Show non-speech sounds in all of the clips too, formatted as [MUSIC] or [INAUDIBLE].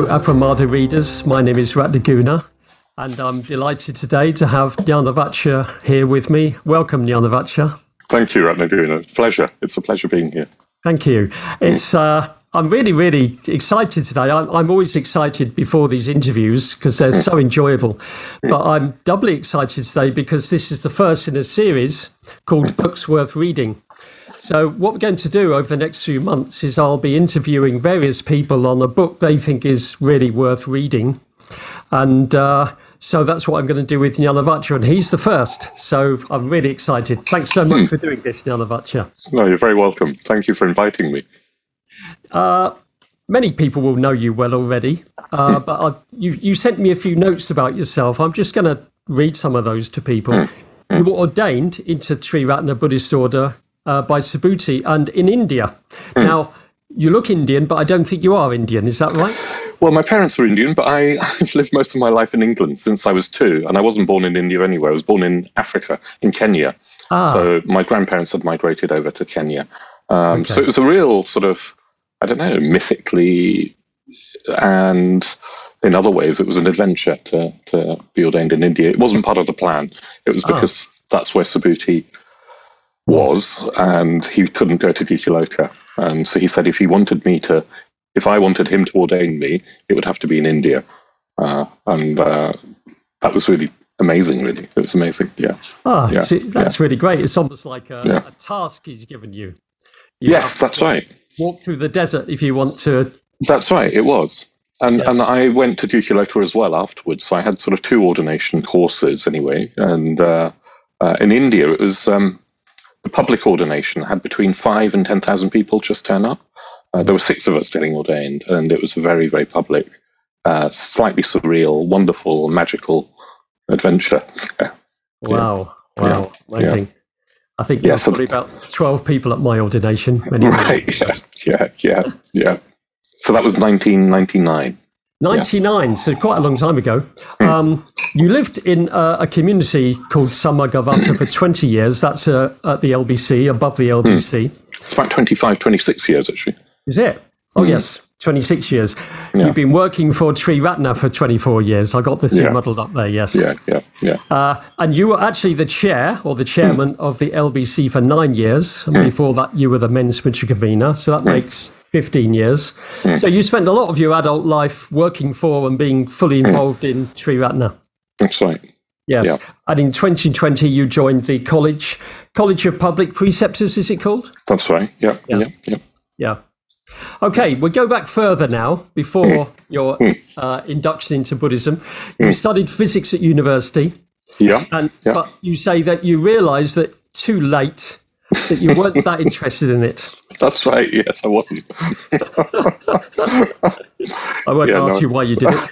Hello, Apramada readers. My name is Ratnaguna, and I'm delighted today to have Jñanavaca here with me. Welcome, Jñanavaca. Thank you, Ratnaguna. Pleasure. It's a pleasure being here. Thank you. It's uh, I'm really, really excited today. I'm, I'm always excited before these interviews because they're so enjoyable. But I'm doubly excited today because this is the first in a series called Books Worth Reading. So, what we're going to do over the next few months is I'll be interviewing various people on a book they think is really worth reading. And uh, so that's what I'm going to do with Jñanavaca, and he's the first. So I'm really excited. Thanks so much for doing this, Jñanavaca. No, you're very welcome. Thank you for inviting me. Uh, many people will know you well already, uh, but I, you, you sent me a few notes about yourself. I'm just going to read some of those to people. You were ordained into Triratna Buddhist order uh, by Subhuti and in India. Now, you look Indian, but I don't think you are Indian. Is that right? Well, my parents were Indian, but I, [LAUGHS] I've lived most of my life in England since I was two, and I wasn't born in India anyway. I was born in Africa, in Kenya. Ah. So my grandparents had migrated over to Kenya. Um, So it was a real sort of, I don't know, mythically and in other ways, it was an adventure to, to be ordained in India. It wasn't part of the plan. It was Ah. because that's where Subhuti was, and he couldn't go to Guhyaloka. And so he said if he wanted me to, if I wanted him to ordain me, it would have to be in India. Uh, and uh, that was really amazing, really. It was amazing, yeah. Ah, Yeah, see, that's really great. It's almost like a, Yeah. a task he's given you. You Yes, that's right. Walk through the desert if you want to. That's right, it was. And Yes. and I went to Guhyaloka as well afterwards. So I had sort of two ordination courses anyway. And uh, uh, in India, it was um, the public ordination had between five and 10,000 people just turn up. Uh, there were six of us getting ordained, and it was a very, very public, uh, slightly surreal, wonderful, magical adventure. [LAUGHS] Wow, wow, Yeah. amazing. I think Yeah, there were so- probably about 12 people at my ordination. Anyway. [LAUGHS] right, yeah, yeah, yeah, yeah. So that was 1999. 99, so quite a long time ago. Hmm. Um, you lived in uh, a community called Samagavasa for 20 years. That's uh, at the LBC, above the Hmm. LBC. It's about 25, 26 years, actually. Is it? Oh, yes, 26 years. Hmm. Yeah. You've been working for Triratna for 24 years. I got this Yeah. muddled up there, yes. Yeah, yeah, yeah. Uh, and you were actually the chair or the chairman of the LBC for nine years. And before that, you were the men's spiritual convener. So that makes 15 years. Hmm. So you spent a lot of your adult life working for and being fully hmm. involved in Triratna. That's right. Yes. Yeah. And in 2020, you joined the College College of Public Preceptors, is it called? That's right. Yeah, yeah, yeah. Yeah. Okay, we'll go back further now before hmm. your uh, induction into Buddhism. You studied physics at university. Yeah, And Yeah. but you say that you realised that too late that you weren't [LAUGHS] that interested in it. That's right. Yes, I wasn't. [LAUGHS] I won't Yeah, ask no. you why you did it.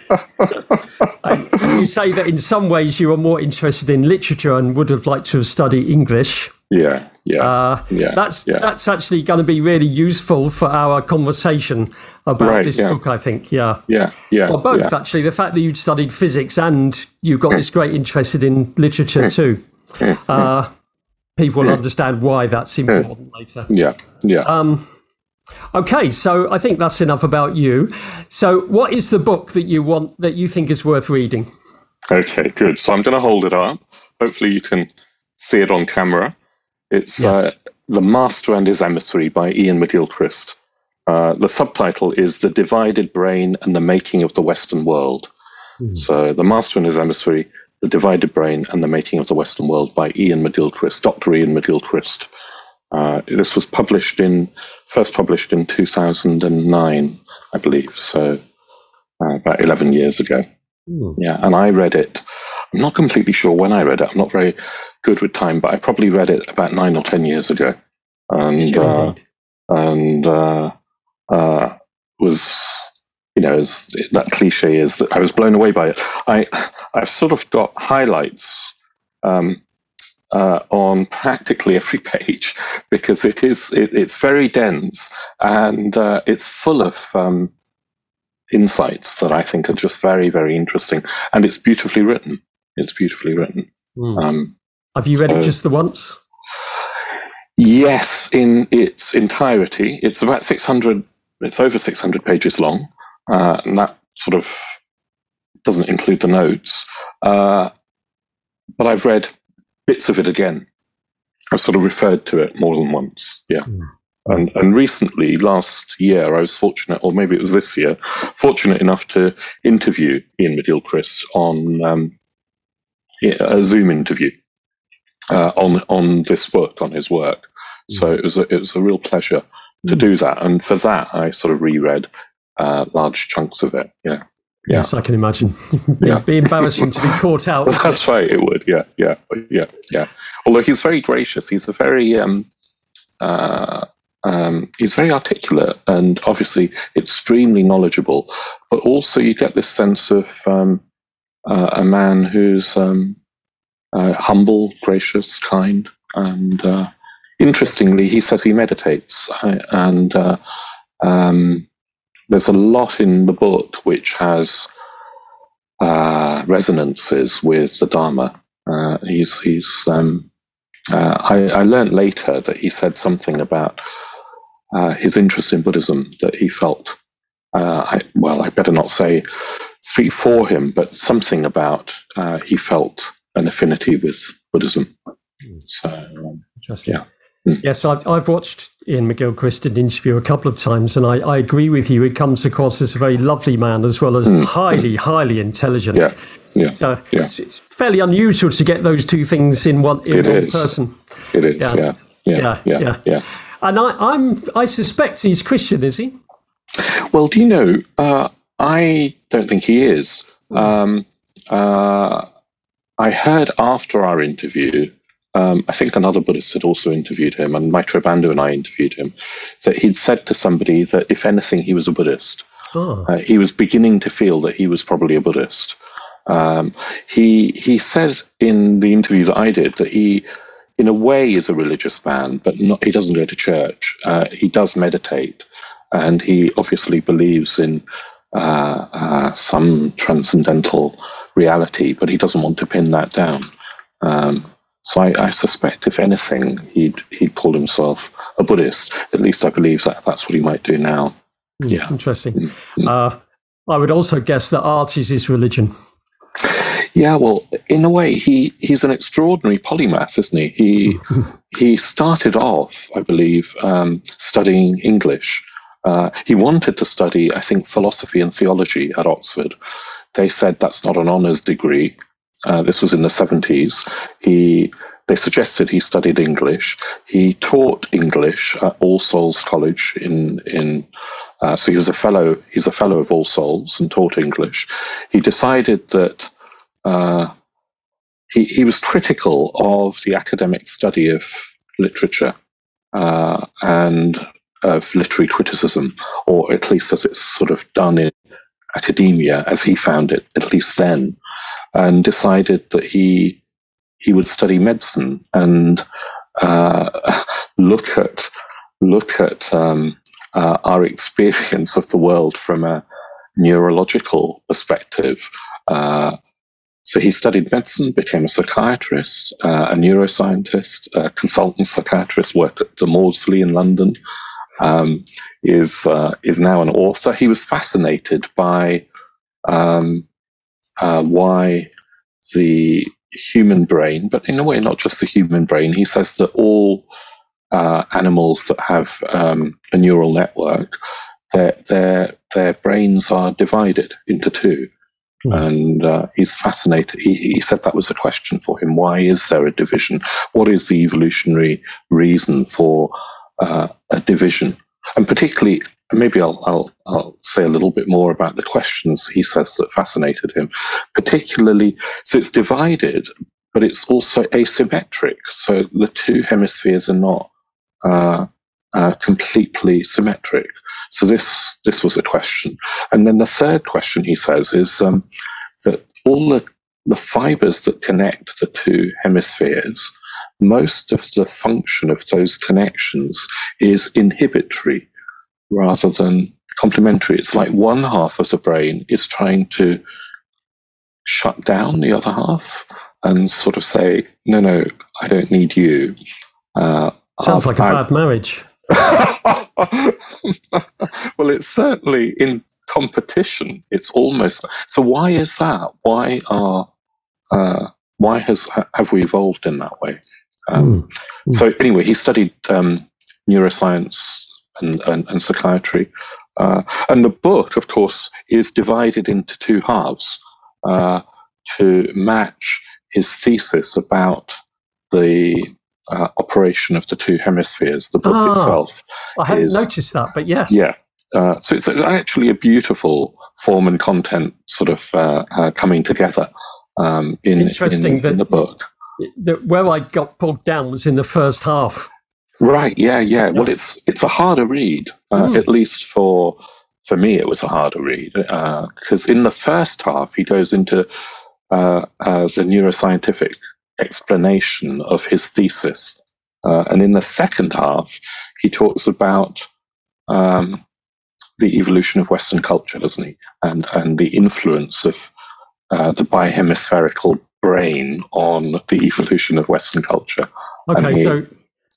[LAUGHS] and you say that in some ways you were more interested in literature and would have liked to have studied English. Yeah, yeah, Uh, yeah. that's yeah. that's actually going to be really useful for our conversation about Right, this yeah. book. I think. Yeah. yeah, yeah. Well, both actually. The fact that you studied physics and you got this great interest in literature too. Uh, people will understand why that's important later. Yeah, yeah. Um, okay, so I think that's enough about you. So, what is the book that you want that you think is worth reading? okay, good. So I'm going to hold it up. Hopefully, you can see it on camera. It's uh, The Master and His Emissary by Iain McGilchrist. Uh, the subtitle is The Divided Brain and the Making of the Western World. So, The Master and His Emissary, The Divided Brain and the Making of the Western World by Iain McGilchrist, Dr. Iain McGilchrist. Uh, this was published in, first published in 2009, I believe. So, uh, about 11 years ago. Yeah, and I read it. I'm not completely sure when I read it. I'm not very good with time, but I probably read it about nine or ten years ago, and you uh, and uh, uh, was you know as that cliche is that I was blown away by it. I I've sort of got highlights um, uh, on practically every [LAUGHS] page because it is it, it's very dense and uh, it's full of um, insights that I think are just very very interesting, and it's beautifully written. It's beautifully written. Hmm. Um, Have you read it just the once? Yes, in its entirety. It's about 600, it's over 600 pages long. Uh, and that sort of doesn't include the notes. Uh, but I've read bits of it again. I've sort of referred to it more than once. Yeah. Mm. And, and recently, last year, I was fortunate, or maybe it was this year, fortunate enough to interview Iain McGilchrist on um, a Zoom interview uh, on on this book, on his work. Mm. So it was a, it was a real pleasure to mm. do that, and for that, I sort of reread uh, large chunks of it. Yeah. Yeah. Yes, I can imagine. [LAUGHS] yeah. be embarrassing to be caught out. Well, [LAUGHS] that's right. It would. Yeah, yeah, yeah, yeah. Although he's very gracious. He's a very um, uh, um, he's very articulate and obviously extremely knowledgeable. But also, you get this sense of um, uh, a man who's um, uh, humble, gracious, kind, and uh, interestingly, he says he meditates and. Uh, um, there's a lot in the book which has uh, resonances with the Dharma. Uh, he's he's. Um, uh, I, I learned later that he said something about uh, his interest in Buddhism that he felt. Uh, I, well, I better not say speak for him, but something about uh, he felt an affinity with Buddhism. Hmm. So, um, yeah. Mm. Yes, I've, I've watched Iain McGilchrist in interview a couple of times, and I, I agree with you. He comes across as a very lovely man as well as mm. highly, highly intelligent. Yeah, yeah, uh, yeah. It's, it's, fairly unusual to get those two things in one in it one is. person. It is. Yeah, yeah, yeah, yeah. yeah, yeah. And I, I'm I suspect he's Christian, is he? Well, do you know? Uh, I don't think he is. Um, uh, I heard after our interview um, I think another Buddhist had also interviewed him, and Maitreyabandhu and I interviewed him, that he'd said to somebody that if anything, he was a Buddhist. Oh. Uh, he was beginning to feel that he was probably a Buddhist. Um, he he said in the interview that I did that he, in a way, is a religious man, but not, he doesn't go to church. Uh, he does meditate, and he obviously believes in uh, uh some transcendental reality, but he doesn't want to pin that down. Um, so I, I, suspect, if anything, he'd he'd call himself a Buddhist. At least I believe that that's what he might do now. Mm, yeah, interesting. Mm-hmm. Uh, I would also guess that art is his religion. Yeah, well, in a way, he, he's an extraordinary polymath, isn't he? He [LAUGHS] he started off, I believe, um, studying English. Uh, he wanted to study, I think, philosophy and theology at Oxford. They said that's not an honours degree. Uh, this was in the 70s. He they suggested he studied English. He taught English at All Souls College in in. Uh, so he was a fellow. He's a fellow of All Souls and taught English. He decided that uh, he he was critical of the academic study of literature uh, and of literary criticism, or at least as it's sort of done in academia, as he found it, at least then and decided that he he would study medicine and uh, [LAUGHS] look at look at um, uh, our experience of the world from a neurological perspective. Uh, so he studied medicine, became a psychiatrist, uh, a neuroscientist, a consultant psychiatrist, worked at the Maudsley in London, um, is uh, is now an author. He was fascinated by um, uh, why the human brain, but in a way, not just the human brain. He says that all uh, animals that have um, a neural network, their, their, their brains are divided into two. Mm. And uh, he's fascinated. He, he, said that was a question for him. Why is there a division? What is the evolutionary reason for uh, a division? And particularly maybe I'll, I'll, I'll say a little bit more about the questions he says that fascinated him, particularly, so it's divided, but it's also asymmetric. So the two hemispheres are not uh, uh, completely symmetric. So this this was a question, and then the third question he says is um, that all the the fibers that connect the two hemispheres, most of the function of those connections is inhibitory rather than complementary. It's like one half of the brain is trying to shut down the other half and sort of say, no, no, I don't need you. Uh, Sounds like a bad marriage. [LAUGHS] well, it's certainly in competition. It's almost so. Why is that? Why are uh, why has have we evolved in that way? Um, mm. Mm. So anyway, he studied um, neuroscience and, and, and psychiatry, uh, and the book, of course, is divided into two halves uh, to match his thesis about the uh, operation of the two hemispheres. The book ah, itself. I hadn't is, noticed that, but yes. Yeah. Uh, so it's actually a beautiful form and content sort of uh, uh, coming together um, in, Interesting in, in the book. That where I got bogged down was in the first half. Right. Yeah. Yeah. Well, it's it's a harder read, mm. at least for for me. It was a harder read because in the first half he goes into uh, as a neuroscientific explanation of his thesis. Uh, and in the second half, he talks about um, the evolution of Western culture, doesn't he? And, and the influence of uh, the bihemispherical brain on the evolution of Western culture. Okay, so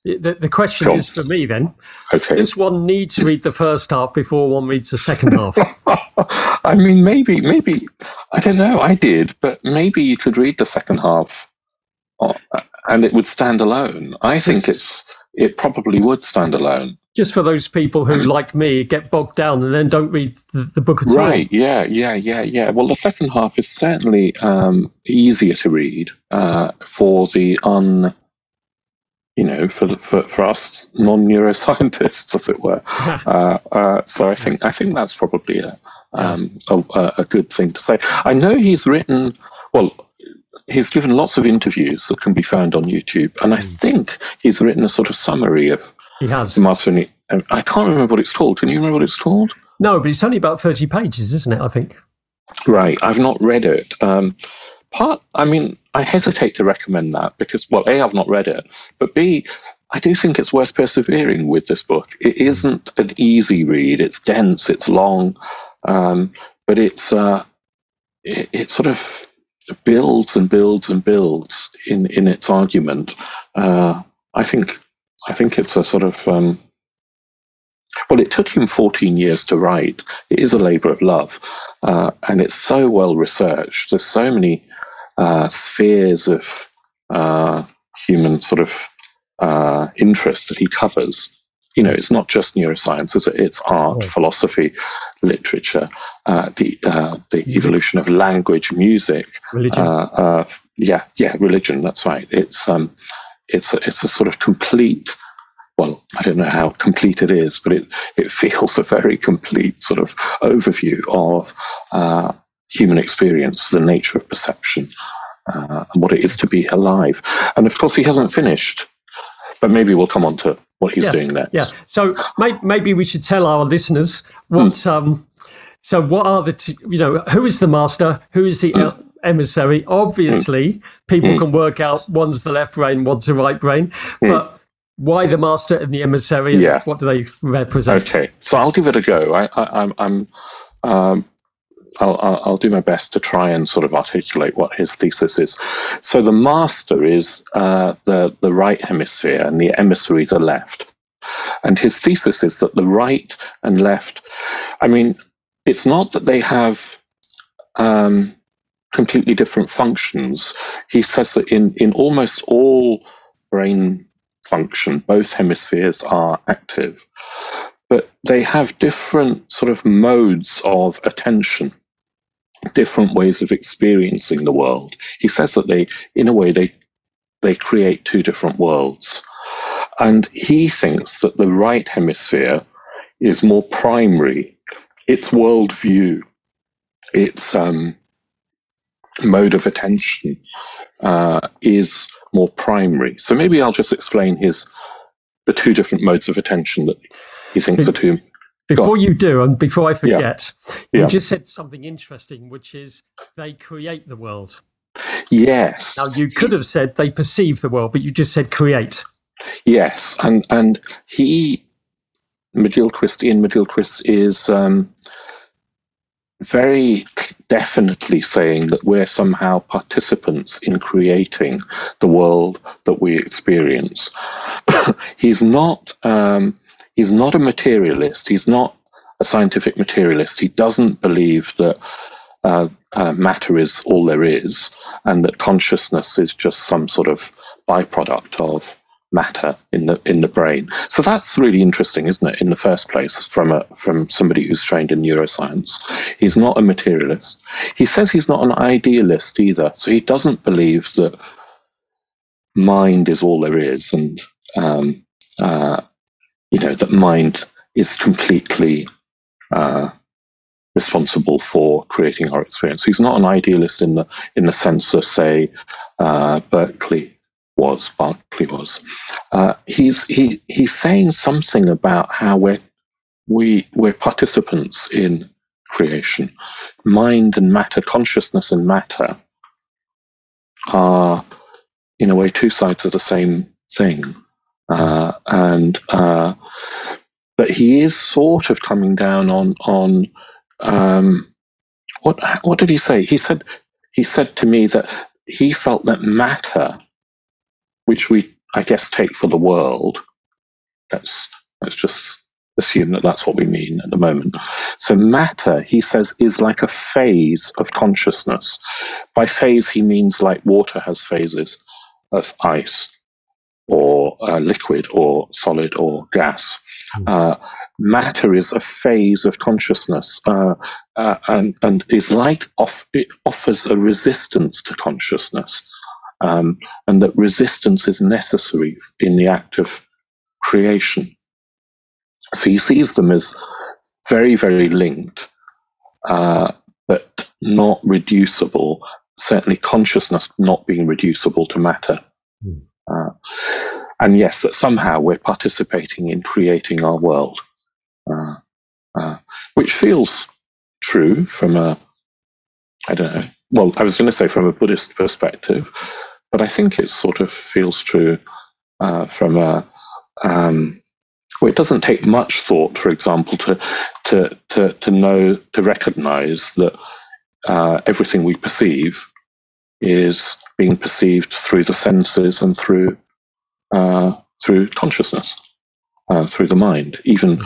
the, the question is for me then. Okay. Does one need to read the first half before one reads the second half? [LAUGHS] I mean, maybe, maybe, I don't know, I did, but maybe you could read the second half uh, and it would stand alone. I think it's it probably would stand alone. Just for those people who, like me, get bogged down and then don't read the, the book at right, all. Right? Yeah, yeah, yeah, yeah. Well, the second half is certainly um, easier to read uh, for the un you know, for the, for, for us non neuroscientists, [LAUGHS] as it were. [LAUGHS] uh, uh, so I think I think that's probably a, um, a, a good thing to say. I know he's written well. He's given lots of interviews that can be found on YouTube, and I hmm. think he's written a sort of summary of he has Master. I can't remember what it's called. Can you remember what it's called? No, but it's only about thirty pages, isn't it? I think. Right, I've not read it. Um, part, I mean, I hesitate to recommend that because, well, A, I've not read it, but B, I do think it's worth persevering with this book. It isn't an easy read. It's dense, it's long, um, but it's uh, it, it, sort of builds and builds and builds in in its argument. Uh, I think I think it's a sort of um, well, it took him 14 years to write. It is a labor of love, uh, and it's so well researched. There's so many uh, spheres of uh, human sort of uh, interest that he covers. You know, it's not just neuroscience; it's, it's art, right. philosophy, literature, uh, the uh, the evolution of language, music, religion. Uh, yeah, yeah, religion. That's right. It's um, it's a, it's a sort of complete well, I don't know how complete it is, but it, it [LAUGHS] feels a very complete sort of overview of uh, human experience, the nature of perception, uh, and what it is to be alive. And of course, he hasn't finished, but maybe we'll come on to what he's yes, doing next. Yeah. So may, maybe we should tell our listeners what. Mm. Um, so what are the t- you know who is the master? Who is the mm. emissary? Obviously, mm. people hmm. can work out one's the left brain, one's the right brain, hmm. but why the master and the emissary? yeah. What do they represent? Okay, so I'll give it a go. I, am I'm, I'm um, I'll, I'll, do my best to try and sort of articulate what his thesis is. So the master is uh, the the right hemisphere and the emissary the left. And his thesis is that the right and left, I mean, it's not that they have um, completely different functions. He says that in, in almost all brain function, both hemispheres are active, but they have different sort of modes of attention different ways of experiencing the world. He says that they, in a way, they they create two different worlds. And he thinks that the right hemisphere is more primary. Its worldview, its um, mode of attention uh, is more primary. So maybe I'll just explain his the two different modes of attention that he thinks are two before you do, and before I forget, yeah. you just said something interesting, which is they create the world. Yes. Now you could have said they perceive the world, but you just said create. Yes, and and he, McGilchrist, Iain McGilchrist, is um, very definitely saying that we're somehow participants in creating the world that we experience. [COUGHS] He's not. Um, he's not a materialist. He's not a scientific materialist. He doesn't believe that uh, uh, matter is all there is, and that consciousness is just some sort of byproduct of matter in the in the brain. So that's really interesting, isn't it? In the first place, from a from somebody who's trained in neuroscience, he's not a materialist. He says he's not an idealist either. So he doesn't believe that mind is all there is, and um, uh, you know that mind is completely uh, responsible for creating our experience. He's not an idealist in the in the sense of, say, uh, Berkeley was, Berkeley was. Uh, he's he he's saying something about how we're we we're participants in creation. Mind and matter, consciousness and matter are in a way two sides of the same thing. Uh, and uh, but he is sort of coming down on on um, what what did he say? He said he said to me that he felt that matter, which we I guess take for the world, let's let's just assume that that's what we mean at the moment. So matter, he says, is like a phase of consciousness. By phase, he means like water has phases of ice or uh, liquid or solid or gas. Hmm. Uh, matter is a phase of consciousness uh, uh, and, and is like off, it offers a resistance to consciousness um, and that resistance is necessary in the act of creation so he sees them as very very linked uh, but not reducible certainly consciousness not being reducible to matter mm. And yes that somehow we're participating in creating our world. Uh, uh, which feels true from a, I don't know, well, I was going to say from a Buddhist perspective, but I think it sort of feels true uh, from a, um, well, it doesn't take much thought, for example, to, to, to, to know, to recognize that uh, everything we perceive is being perceived through the senses and through, uh, through consciousness, uh, through the mind. Even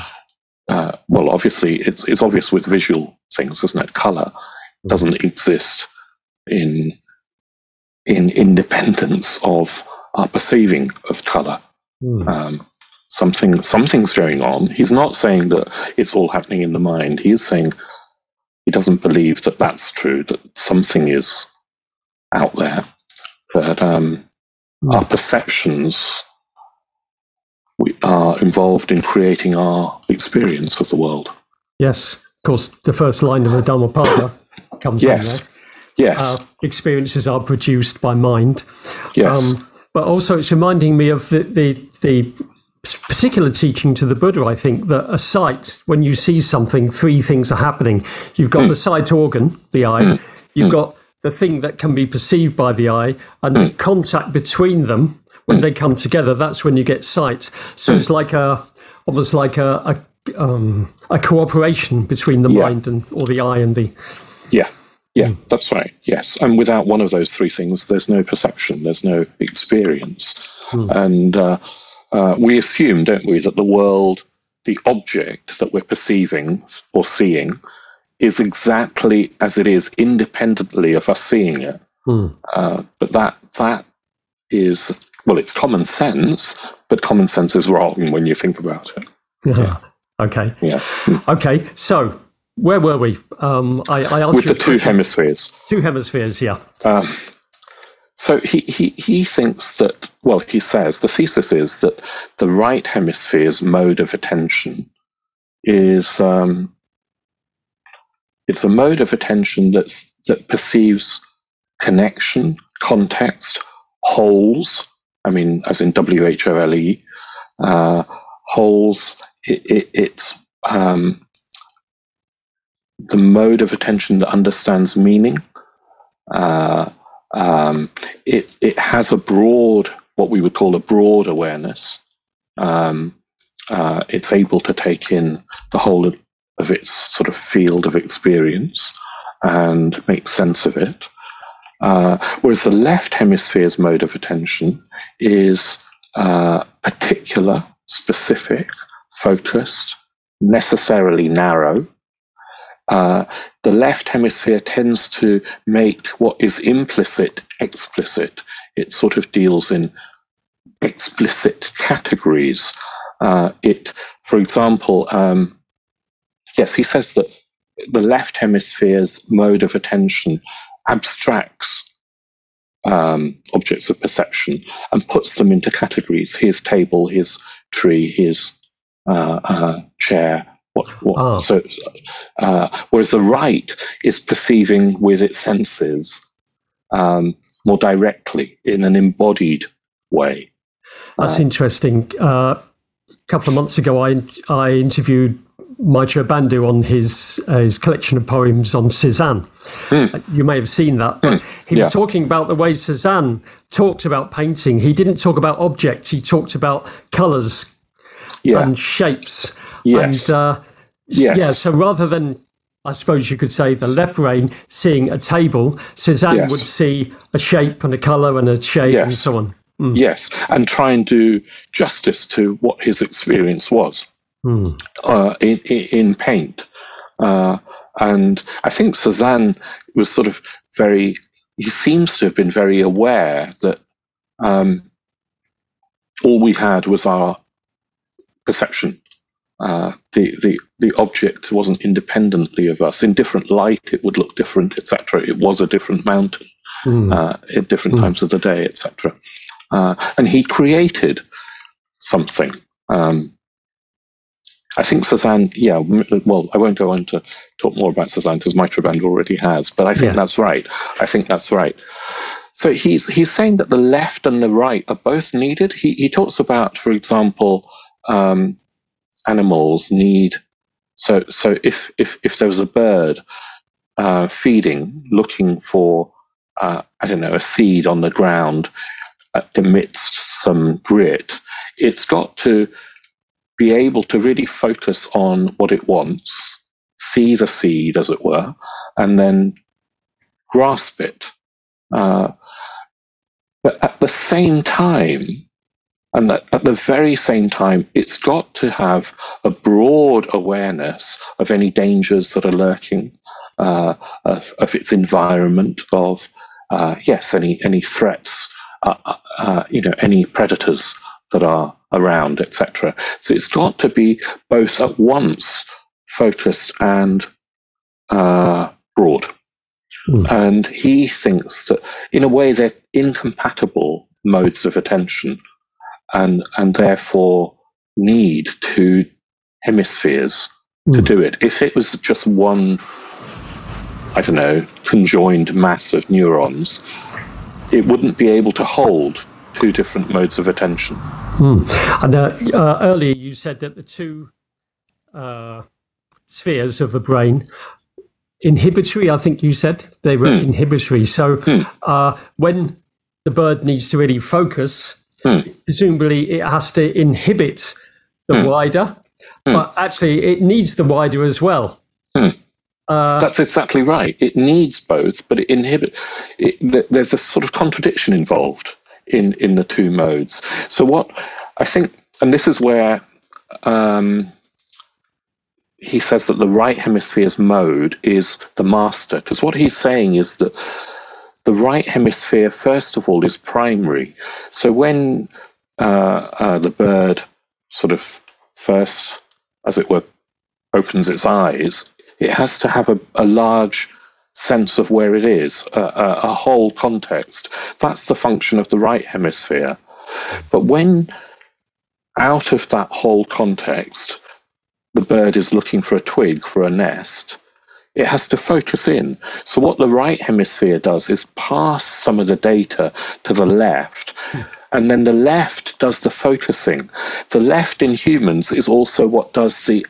uh, well, obviously, it's, it's obvious with visual things, isn't it? Color doesn't exist in in independence of our perceiving of color. Mm. Um, something something's going on. He's not saying that it's all happening in the mind. He is saying he doesn't believe that that's true. That something is out there. That um, our perceptions we are involved in creating our experience of the world. Yes, of course, the first line of the Dhammapada [COUGHS] comes yes. in there. Yes. Our experiences are produced by mind. Yes. Um, but also, it's reminding me of the, the, the particular teaching to the Buddha, I think, that a sight, when you see something, three things are happening. You've got mm. the sight organ, the eye, mm. you've mm. got the thing that can be perceived by the eye, and the hmm. contact between them when they come together, that's when you get sight. So it's like a almost like a a, um, a cooperation between the yeah. mind and or the eye and the yeah. Yeah, that's right. Yes, and without one of those three things, there's no perception, there's no experience, mm. and uh, uh, we assume, don't we, that the world, the object that we're perceiving or seeing, is exactly as it is, independently of us seeing it. Mm. Uh, but that that is well, it's common sense, but common sense is wrong when you think about it. Yeah. [LAUGHS] okay. Yeah. [LAUGHS] Okay. So where were we? Um, I, I asked with the two hemispheres. Two hemispheres. Yeah. Um, so he, he, he thinks that, well, he says the thesis is that the right hemisphere's mode of attention is um, it's a mode of attention that's, that perceives connection, context, wholes, I mean, as in W H O L E, uh, wholes. It, it, it's um, the mode of attention that understands meaning. Uh, um, it it has a broad, what we would call a broad awareness. Um, uh, it's able to take in the whole of, its sort of field of experience and make sense of it. Uh, whereas the left hemisphere's mode of attention is uh, particular, specific, focused, necessarily narrow. Uh, the left hemisphere tends to make what is implicit explicit. It sort of deals in explicit categories. Uh, it, for example, um, yes, he says that the left hemisphere's mode of attention abstracts um, objects of perception and puts them into categories. His table, his tree, his uh, uh, chair. What, what, oh. So, uh, whereas the right is perceiving with its senses um, more directly in an embodied way. That's uh, interesting. Uh, a couple of months ago, I I interviewed Maitreyabandhu on his uh, his collection of poems on Cezanne. Mm. You may have seen that. But mm. He yeah. was talking about the way Cezanne talked about painting. He didn't talk about objects. He talked about colours yeah. and shapes. Yes. And uh, yes. yeah, so rather than I suppose you could say the left brain seeing a table, Cezanne yes. would see a shape and a colour and a shape yes. and so on. Mm. Yes, and try and do justice to what his experience was mm. uh, in, in, paint. Uh, and I think Cezanne was sort of very, he seems to have been very aware that um, all we had was our perception. Uh, the, the, the object wasn't independently of us. In different light, it would look different, etc. It was a different mountain mm. uh, at different mm. times of the day, etc. Uh, and he created something. Um, I think Cezanne, yeah, well, I won't go on to talk more about Cezanne because Bandhu already has, but I think yeah. that's right. I think that's right. So he's he's saying that the left and the right are both needed. He he talks about, for example, um, animals need. So so if if if there was a bird uh, feeding, looking for uh, I don't know a seed on the ground uh, amidst some grit, it's got to be able to really focus on what it wants, see the seed, as it were, and then grasp it. Uh, but at the same time, and at the very same time, it's got to have a broad awareness of any dangers that are lurking, uh, of, of, its environment, of uh, yes, any any threats, uh, uh, uh you know, any predators that are around, etc. So it's got to be both at once focused and uh, broad. Mm. And he thinks that, in a way, they're incompatible modes of attention, and and therefore need two hemispheres mm. to hmm. do it. If it was just one, I don't know, conjoined mass of neurons, it wouldn't be able to hold two different modes of attention. Mm. And uh, uh, earlier you said that the two uh, spheres of the brain inhibitory. I think you said they were mm. inhibitory. So mm. when the bird needs to really focus, hmm. presumably it has to inhibit the hmm. wider, hmm. but actually it needs the wider as well. Uh, That's exactly right. It needs both, but it inhibit. It, there's a sort of contradiction involved in in the two modes. So what I think, and this is where um, he says that the right hemisphere's mode is the master, because what he's saying is that the right hemisphere, first of all, is primary. So when uh, uh, the bird sort of first, as it were, opens its eyes, it has to have a, a large sense of where it is, a, a, a whole context. That's the function of the right hemisphere. But when out of that whole context, the bird is looking for a twig for a nest, it has to focus in. So, what the right hemisphere does is pass some of the data to the left, and then the left does the focusing. The left in humans is also what does the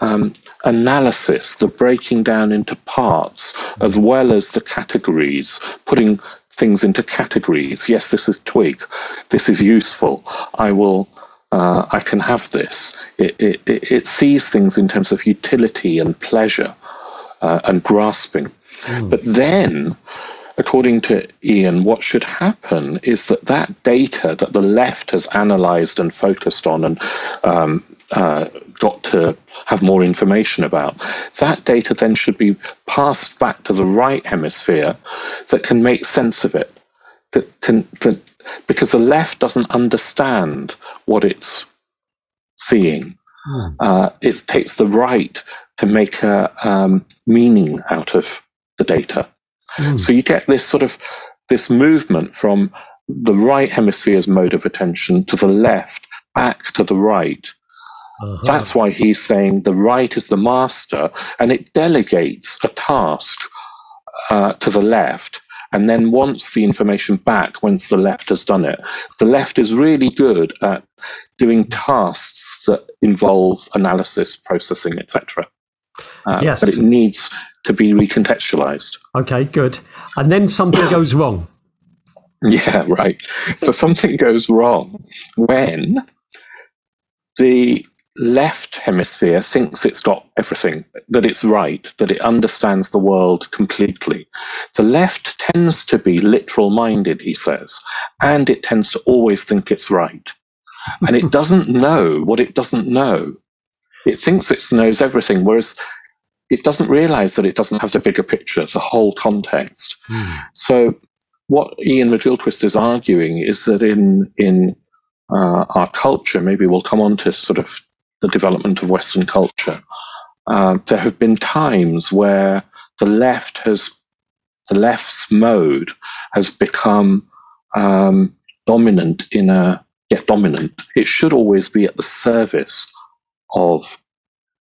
um, analysis, the breaking down into parts, as well as the categories, putting things into categories. Yes, this is twig. This is useful. I will. Uh, I can have this. It, it, it, sees things in terms of utility and pleasure uh, and grasping. Mm. But then, according to Iain, what should happen is that that data that the left has analyzed and focused on and um, uh, got to have more information about. That data then should be passed back to the right hemisphere that can make sense of it. That can, that, because the left doesn't understand what it's seeing. Mm. Uh, it takes the right to make a um, meaning out of the data. Mm. So you get this sort of this movement from the right hemisphere's mode of attention to the left, back to the right. Uh-huh. That's why he's saying the right is the master, and it delegates a task uh, to the left, and then wants the information back once the left has done it. The left is really good at doing tasks that involve analysis, processing, etc. Uh, yes. But it needs to be recontextualized. Okay, good. And then something [COUGHS] goes wrong. Yeah, right. So something goes wrong when the left hemisphere thinks it's got everything, that it's right, that it understands the world completely. The left tends to be literal minded, he says, and it tends to always think it's right. And it doesn't [LAUGHS] know what it doesn't know. It thinks it knows everything, whereas it doesn't realize that it doesn't have the bigger picture, the whole context. Mm. So what Iain McGilchrist is arguing is that in in uh, our culture, maybe we'll come on to sort of the development of Western culture. Uh, there have been times where the left has the left's mode has become um, dominant in a yet dominant. It should always be at the service of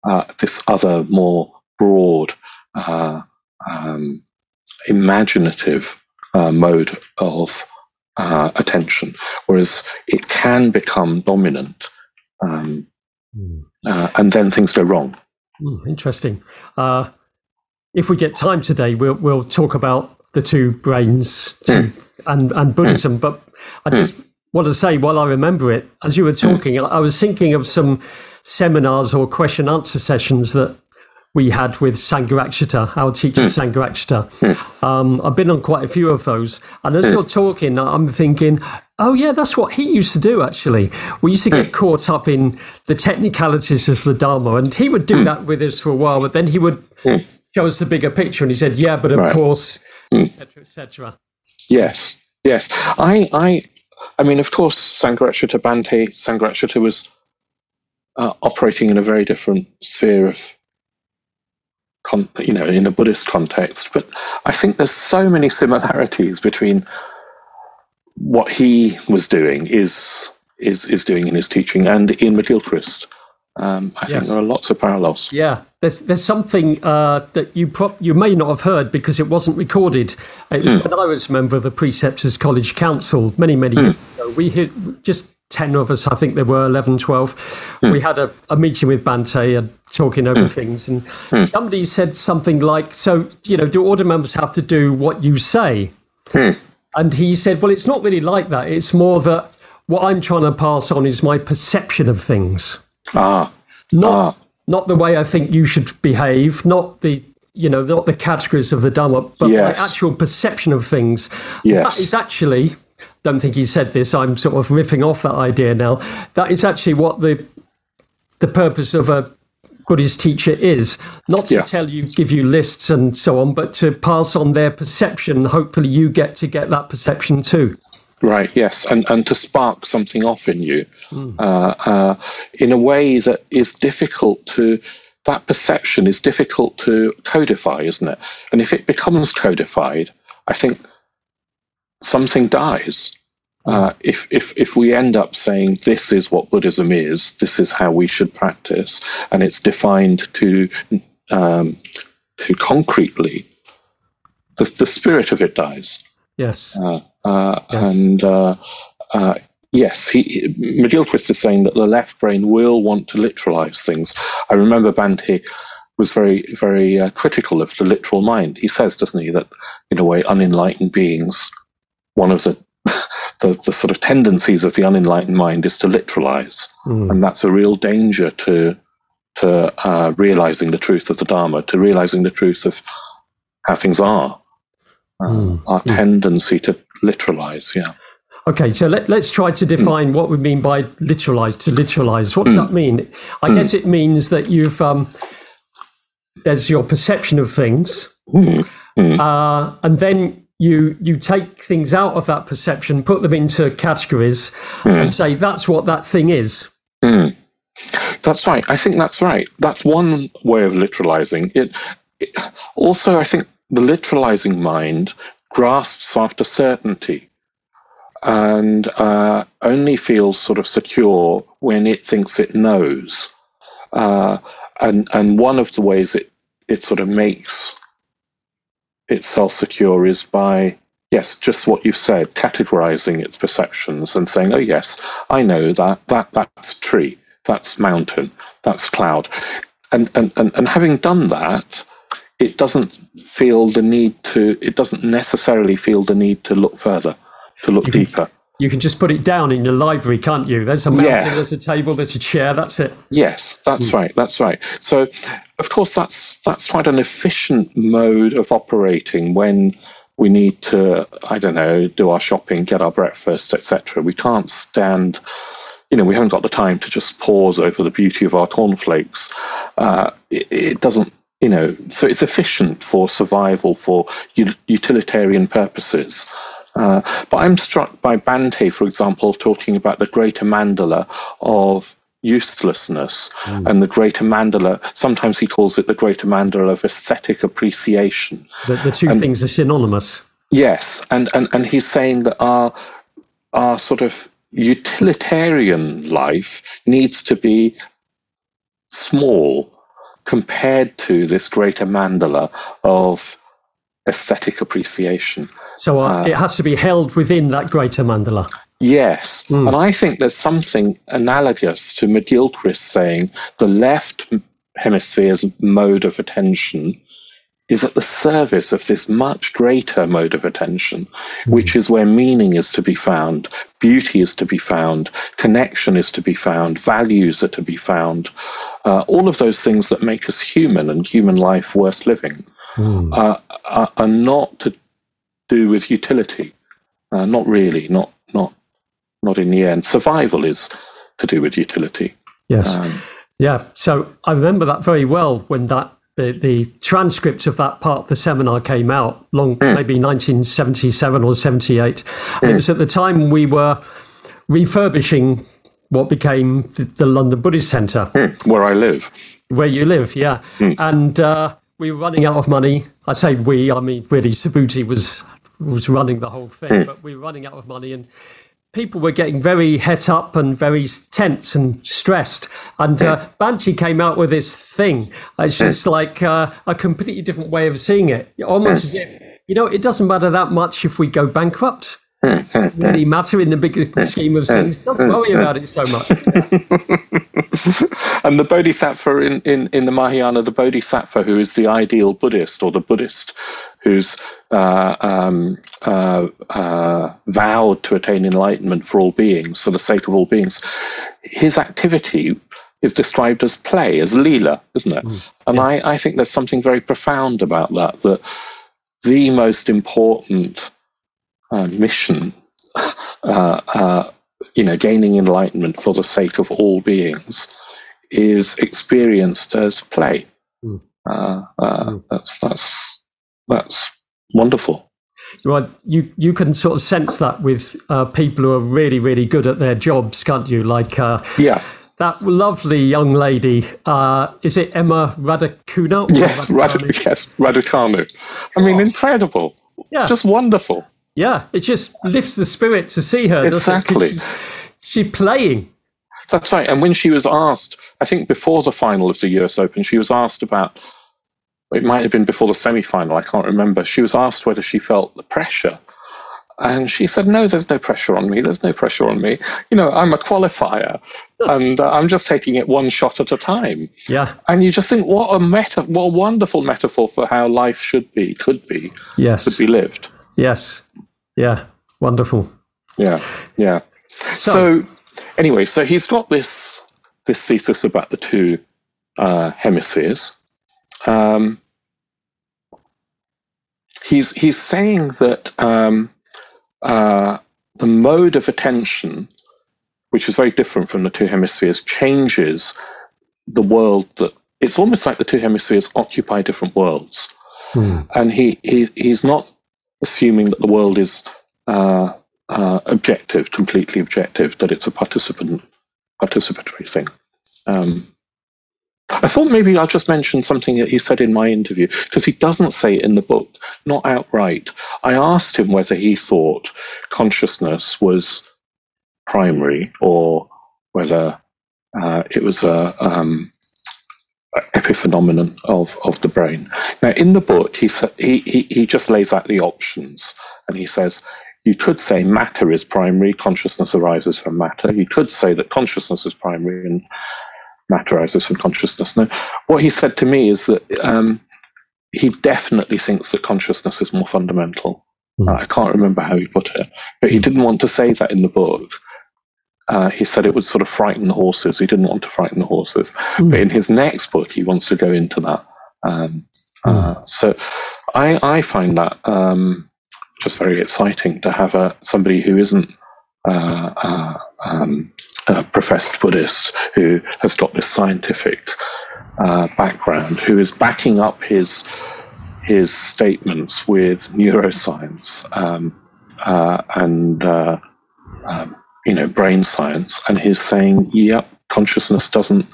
uh, this other more broad, uh, um, imaginative uh, mode of uh, attention, whereas it can become dominant, um, mm. and then things go wrong. Mm, interesting. Uh, if we get time today, we'll we'll talk about the two brains mm. and and Buddhism. But I just want to say, while I remember it, as you were talking, I was thinking of some seminars or question answer sessions that we had with Sangharakshita, our teacher mm. Sangharakshita. Mm. Um, I've been on quite a few of those. And as mm. you're talking, I'm thinking, oh, yeah, that's what he used to do, actually. We used to get hmm. caught up in the technicalities of the Dharma. And he would do hmm. that with us for a while, but then he would hmm. show us the bigger picture. And he said, yeah, but of right. course, etc., etc. Yes, yes. I, I, I mean, of course, Sangharakshita Bhante, Sangharakshita was uh, operating in a very different sphere of con- you know, in a Buddhist context. But I think there's so many similarities between what he was doing is is is doing in his teaching and Iain McGilchrist. Um, I yes. think there are lots of parallels. Yeah, there's there's something uh, that you pro- you may not have heard because it wasn't recorded. It was mm. When I was a member of the Preceptors College Council many many mm. years ago, we hit just 10 of us, I think there were 11, 12. Mm. We had a, a, meeting with Bhante and talking over mm. things. And mm. somebody said something like, So, you know, do order members have to do what you say? Hmm. And he said, Well, it's not really like that. It's more that what I'm trying to pass on is my perception of things. Ah. Not, ah. not the way I think you should behave, not the you know, not the categories of the Dharma, but yes. my actual perception of things. Yes. That is actually don't think he said this. I'm sort of riffing off that idea now. That is actually what the the purpose of a Buddhist teacher is not to yeah. tell you, give you lists and so on, but to pass on their perception. Hopefully, you get to get that perception too. Right. Yes, and and to spark something off in you mm. uh, uh, in a way that is difficult to. That perception is difficult to codify, isn't it? And if it becomes codified, I think something dies. Uh, if, if, if we end up saying this is what Buddhism is, this is how we should practice, and it's defined to, um, to concretely, the, the spirit of it dies. Yes. Uh, uh, yes. And uh, uh, yes, he, McGilchrist is saying that the left brain will want to literalize things. I remember Bhante was very, very uh, critical of the literal mind. He says, doesn't he, that in a way, unenlightened beings one of the, [LAUGHS] the, the sort of tendencies of the unenlightened mind is to literalize, mm. and that's a real danger to to uh, realizing the truth of the Dharma, to realizing the truth of how things are. Uh, mm. Our mm. tendency to literalize, yeah. Okay, so let, us try to define what we mean by literalize to literalize. What does that mean? I guess it means that you've um, there's your perception of things, uh, and then you you take things out of that perception, put them into categories, and say that's what that thing is. That's right. I think that's right. That's one way of literalizing it. it also, I think the literalizing mind grasps after certainty and uh, only feels sort of secure when it thinks it knows. Uh, and and one of the ways it it sort of makes itself secure is by yes, just what you've said, categorizing its perceptions and saying, oh yes, I know that that that's tree, that's mountain, that's cloud, and and and, and having done that. It doesn't feel the need to. It doesn't necessarily feel the need to look further to look You can- deeper. You can just put it down in your library, can't you? There's a mountain, Yeah. there's a table, there's a chair. That's it. Yes, that's right. That's right. So, of course, that's that's quite an efficient mode of operating when we need to, I don't know, do our shopping, get our breakfast, etc. We can't stand. You know, we haven't got the time to just pause over the beauty of our cornflakes. Uh, it, it doesn't. You know, so it's efficient for survival, for ut- utilitarian purposes. Uh, but I'm struck by Bhante, for example, talking about the greater mandala of uselessness and the greater mandala. Sometimes he calls it the greater mandala of aesthetic appreciation. The, the two things are synonymous. Yes, and, and, and he's saying that our our sort of utilitarian life needs to be small compared to this greater mandala of aesthetic appreciation. So uh, it has to be held within that greater mandala. Yes, and I think there's something analogous to McGilchrist saying the left hemisphere's mode of attention is at the service of this much greater mode of attention, which is where meaning is to be found, beauty is to be found, connection is to be found, values are to be found. Uh, all of those things that make us human and human life worth living uh, are, are not to do with utility. Uh, not really, not not not in the end. Survival is to do with utility. Yes. Um, yeah. So I remember that very well when that the, the transcript of that part of the seminar came out, long maybe 1977 or 78. And it was at the time we were refurbishing what became the, the London Buddhist Centre, where I live. where you live. Yeah. And uh, we were running out of money. I say we, I mean really Subhuti was was running the whole thing, hmm. but we were running out of money and people were getting very het up and very tense and stressed. And hmm. uh, Bhante came out with this thing. It's hmm. just like uh, a completely different way of seeing it. Almost as if, you know, it doesn't matter that much if we go bankrupt. Doesn't really matter in the bigger scheme of things. Don't worry about it so much. [LAUGHS] And the Bodhisattva in, in, in the Mahayana, the Bodhisattva who is the ideal Buddhist or the Buddhist who's uh, um, uh, uh, vowed to attain enlightenment for all beings, for the sake of all beings, his activity is described as play, as lila, isn't it? and I, I think there's something very profound about that, that the most important uh, mission, [LAUGHS] uh, uh, you know, gaining enlightenment for the sake of all beings, is experienced as play. Mm. Uh, uh, That's that's that's wonderful. Right, you you can sort of sense that with uh, people who are really really good at their jobs, can't you? Like uh, Yeah. that lovely young lady. Uh, is it Emma Radakuna? or Yes, Raducanu? [LAUGHS] Yes, Raducanu. I mean, incredible. Yeah, Just wonderful. yeah. It just lifts the spirit to see her. doesn't it? 'Cause Exactly. She's, she's playing. That's right. And when she was asked, I think before the final of the US Open, she was asked about, it might have been before the semi final, I can't remember. She was asked whether she felt the pressure. And she said, No, there's no pressure on me. There's no pressure on me. You know, I'm a qualifier and uh, I'm just taking it one shot at a time. Yeah, And you just think, what a meta, what a wonderful metaphor for how life should be, could be, yes, could be lived. yes, yeah. Wonderful. Yeah, yeah. So, So, anyway, so he's got this this thesis about the two uh, hemispheres. Um, he's he's saying that um, uh, the mode of attention, which is very different from the two hemispheres, changes the world that it's almost like the two hemispheres occupy different worlds. Hmm. And he, he he's not assuming that the world is uh, uh, objective, completely objective, that it's a participant participatory thing. Um, I thought maybe I'll just mention something that he said in my interview, because he doesn't say it in the book, not outright. I asked him whether he thought consciousness was primary or whether uh, it was a um, epiphenomenon of, of the brain. Now, in the book, he, he, he, he just lays out the options and he says, you could say matter is primary, consciousness arises from matter. You could say that consciousness is primary and matter arises from consciousness. Now, what he said to me is that um, he definitely thinks that consciousness is more fundamental. Mm. Uh, I can't remember how he put it, but he didn't want to say that in the book uh, he said it would sort of frighten the horses. He didn't want to frighten the horses. Mm. But in his next book, he wants to go into that. Um, mm. uh, so I, I, find that um, just very exciting to have a, somebody who isn't uh, uh um, a professed Buddhist who has got this scientific uh, background, who is backing up his his statements with neuroscience um, uh, and um, you know, brain science, and he's saying, yep, consciousness doesn't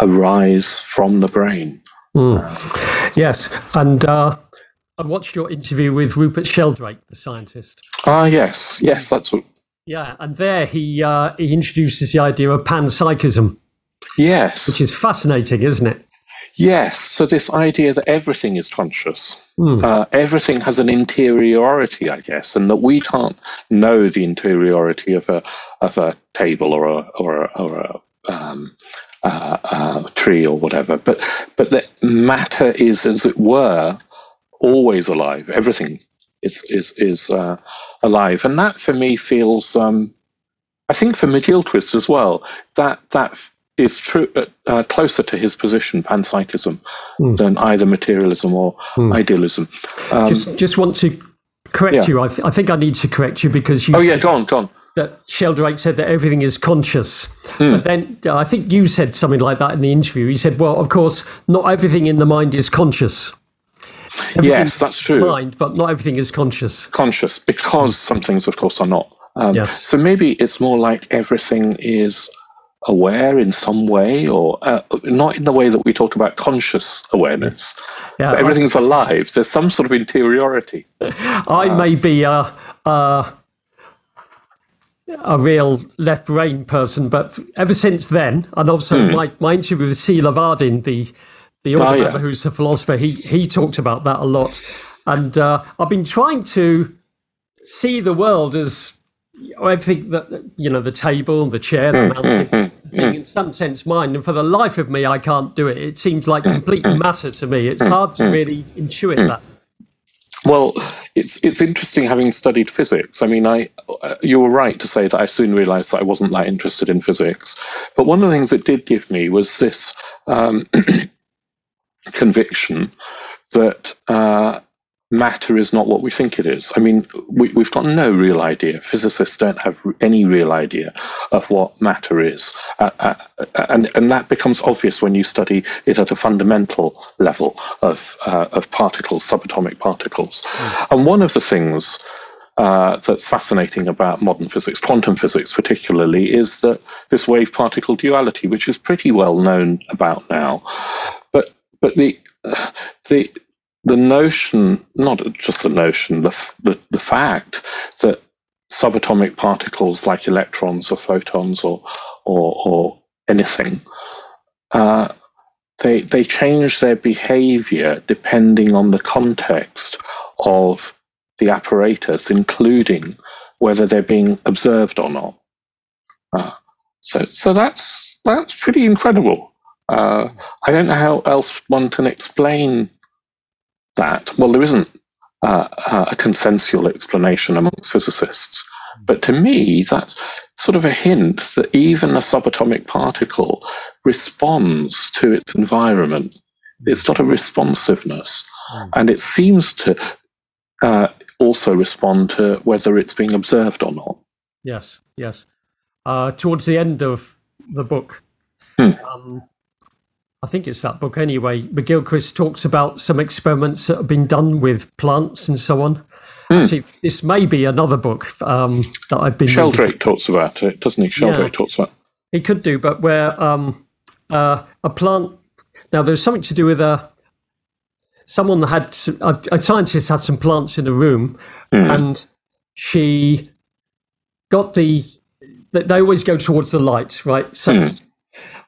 arise from the brain. Mm. Yes, and uh, I watched your interview with Rupert Sheldrake, the scientist. Ah, yes, yes, that's what. Yeah, and there he uh, he introduces the idea of panpsychism. Yes, which is fascinating, isn't it? Yes. So this idea that everything is conscious, mm. uh, everything has an interiority, I guess, and that we can't know the interiority of a of a table or a or a, or a um, uh, uh, tree or whatever, but but that matter is, as it were, always alive. Everything is is is uh, alive, and that for me feels. Um, I think for McGilchrist as well, that that is true uh, uh, closer to his position, panpsychism, mm. than either materialism or mm. idealism. Um, just, just want to correct yeah. you. I, th- I, think I need to correct you because you. Oh yeah, go on, go on. That Sheldrake said that everything is conscious, mm. but then uh, I think you said something like that in the interview. He said, "Well, of course, not everything in the mind is conscious." Yes, that's true. Mind, but not everything is conscious. Conscious, because some things, of course, are not. Um, yes. So maybe it's more like everything is aware in some way, or uh, not in the way that we talk about conscious awareness. Yeah, but everything's I, alive. There's some sort of interiority. [LAUGHS] I uh, may be a, a, a real left brain person, but ever since then, and also hmm. my, my interview with C. Lavardin, the the other oh, yeah. who's a philosopher, he he talked about that a lot, and uh, I've been trying to see the world as everything that you know the table, the chair, the hmm, mountain, hmm, hmm, being in some sense mine. And for the life of me, I can't do it. It seems like complete matter to me. It's hard to really intuit that. Well, it's it's interesting having studied physics. I mean, I uh, you were right to say that I soon realised that I wasn't that interested in physics. But one of the things it did give me was this um, [CLEARS THROAT] conviction that uh, matter is not what we think it is. I mean, we, have got no real idea. Physicists don't have any real idea of what matter is. Uh, uh, and, and that becomes obvious when you study it at a fundamental level of, uh, of particles, subatomic particles. Mm. And one of the things uh, that's fascinating about modern physics, quantum physics particularly, is that this wave particle duality, which is pretty well known about now. But the the the notion, not just the notion, the, the, the fact that subatomic particles like electrons or photons or, or, or anything, uh, they, they change their behavior depending on the context of the apparatus, including whether they're being observed or not. Uh, so, so that's that's pretty incredible. Uh, I don't know how else one can explain that? Well, there isn't uh, a consensual explanation amongst physicists. But to me, that's sort of a hint that even a subatomic particle responds to its environment. It's got a responsiveness. Mm. And it seems to uh, also respond to whether it's being observed or not. Yes, yes. Uh, towards the end of the book, Hmm. um, I think it's that book anyway. McGilchrist talks about some experiments that have been done with plants and so on. Actually, this may be another book um, that I've been. reading. Sheldrake talks about it, doesn't he? Sheldrake talks about. It could do, but where um, uh, a plant. Now, there's something to do with a. Someone had some, a, a scientist had some plants in a room, and she got the. They always go towards the light, right? So, it's-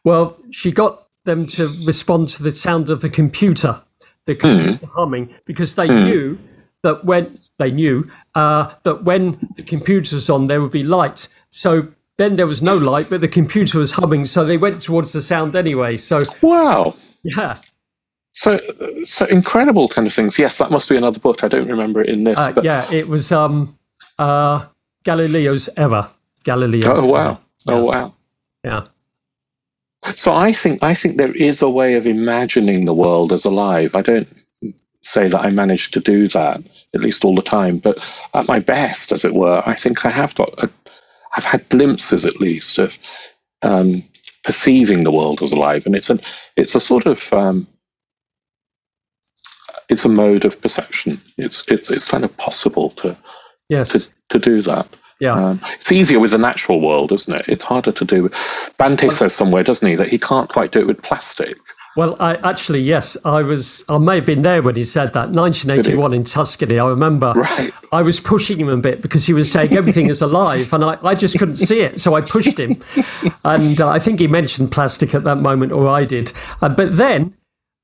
well, she got them to respond to the sound of the computer, the computer humming, because they knew that when they knew uh, that when the computer was on, there would be light. So then there was no light, but the computer was humming, so they went towards the sound anyway. So Wow. yeah, So, so incredible kind of things. Yes, that must be another book. I don't remember it in this. uh, but, yeah, it was um, uh, Galileo's error. Galileo's. Oh wow! Error. Oh wow! Yeah. So I think I think there is a way of imagining the world as alive. I don't say that I manage to do that at least all the time, but at my best, as it were, I think I have got. A, I've had glimpses at least of um, perceiving the world as alive, and it's an it's a sort of um, it's a mode of perception. It's it's it's kind of possible to Yes. to, to do that. Yeah. Um, it's easier with the natural world, isn't it? It's harder to do. Bhante says somewhere, doesn't he, that he can't quite do it with plastic. Well, I actually yes, I was. I may have been there when he said that. 1981 in Tuscany. I remember. Right. I was pushing him a bit because he was saying everything is alive, and I, I just couldn't see it, so I pushed him. And uh, I think he mentioned plastic at that moment, or I did. Uh, but then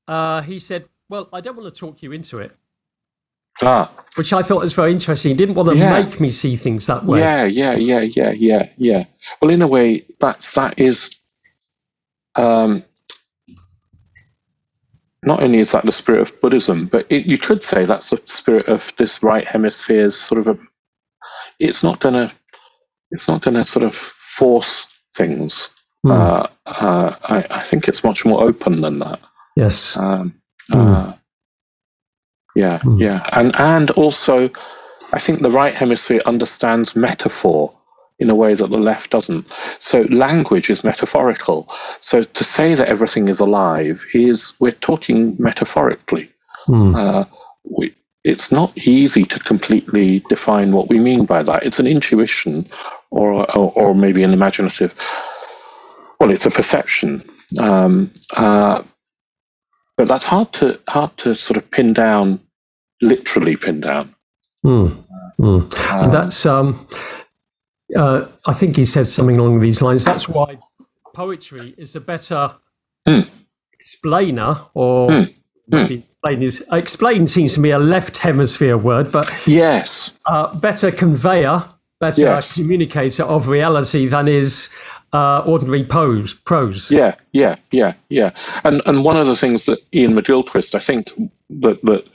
uh, he said, "Well, I don't want to talk you into it," Ah, which I thought was very interesting. He didn't want to Yeah. make me see things that way. yeah, yeah, yeah, yeah, yeah, yeah. Well, in a way, that's that is. Um, not only is that the spirit of Buddhism, but it, you could say that's the spirit of this right hemisphere's sort of a. It's not gonna. It's not gonna sort of force things. Hmm. Uh, uh, I, I think it's much more open than that. Yes. Um, Hmm. uh, yeah, Hmm. yeah, and and also, I think the right hemisphere understands metaphor in a way that the left doesn't. So language is metaphorical. So to say that everything is alive is we're talking metaphorically. Hmm. Uh, we, it's not easy to completely define what we mean by that. It's an intuition, or or, or maybe an imaginative. Well, it's a perception, um, uh, but that's hard to hard to sort of pin down, literally pinned down. Hmm. Hmm. And that's, um, uh, I think he said something along these lines. That's why poetry is a better Hmm. explainer, or Hmm. maybe explain is explain seems to me a left hemisphere word, but Yes, uh, better conveyor, better Yes. communicator of reality than is uh, ordinary prose. Prose. Yeah, yeah, yeah, yeah. And and one of the things that Iain McGilchrist, I think, that that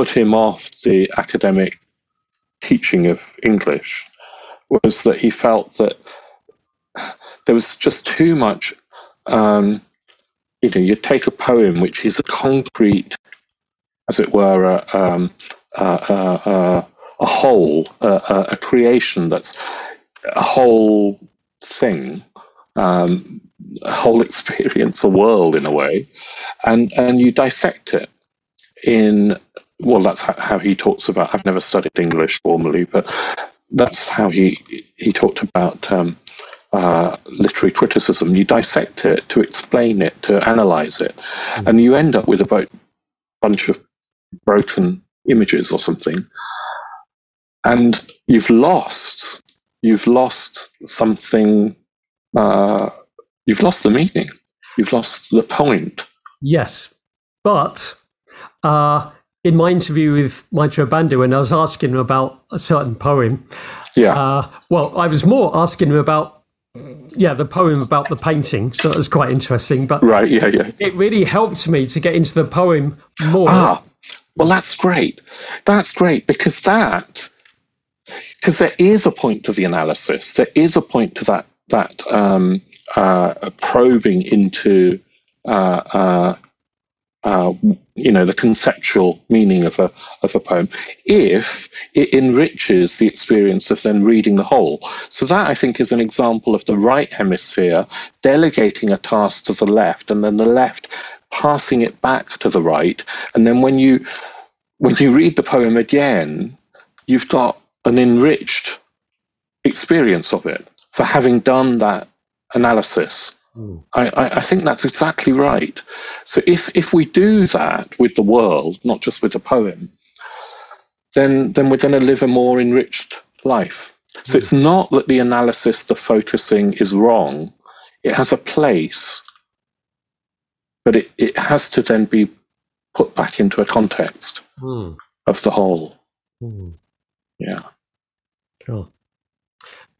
put him off the academic teaching of English was that he felt that there was just too much. Um, you know, you take a poem which is a concrete, as it were, a, um, a, a, a, whole, a creation that's a whole thing, um, a whole [LAUGHS] experience, a world in a way, and and you dissect it in well, that's how, he talks about. I've never studied English formally, but that's how he he talked about um, uh, literary criticism. You dissect it to explain it, to analyze it, and you end up with a bunch of broken images or something, and you've lost you've lost something. Uh, you've lost the meaning. You've lost the point. Yes, but uh, in my interview with Maitreyabandhu, when I was asking him about a certain poem, Yeah. uh, well, I was more asking him about, yeah, the poem about the painting. So that was quite interesting. But right. Yeah. Yeah. it really helped me to get into the poem more. Ah, well, that's great. That's great because that, because there is a point to the analysis. There is a point to that that um, uh, probing into uh, uh, you know, the conceptual meaning of a of a poem, if it enriches the experience of then reading the whole. So that I think is an example of the right hemisphere delegating a task to the left, and then the left passing it back to the right. And then when you when you read the poem again, you've got an enriched experience of it for having done that analysis. I, I, think that's exactly right. So if if we do that with the world, not just with the poem, then then we're going to live a more enriched life. So mm. it's not that the analysis, the focusing is wrong. It has a place, but it, it has to then be put back into a context mm. of the whole. Mm. Yeah. Cool.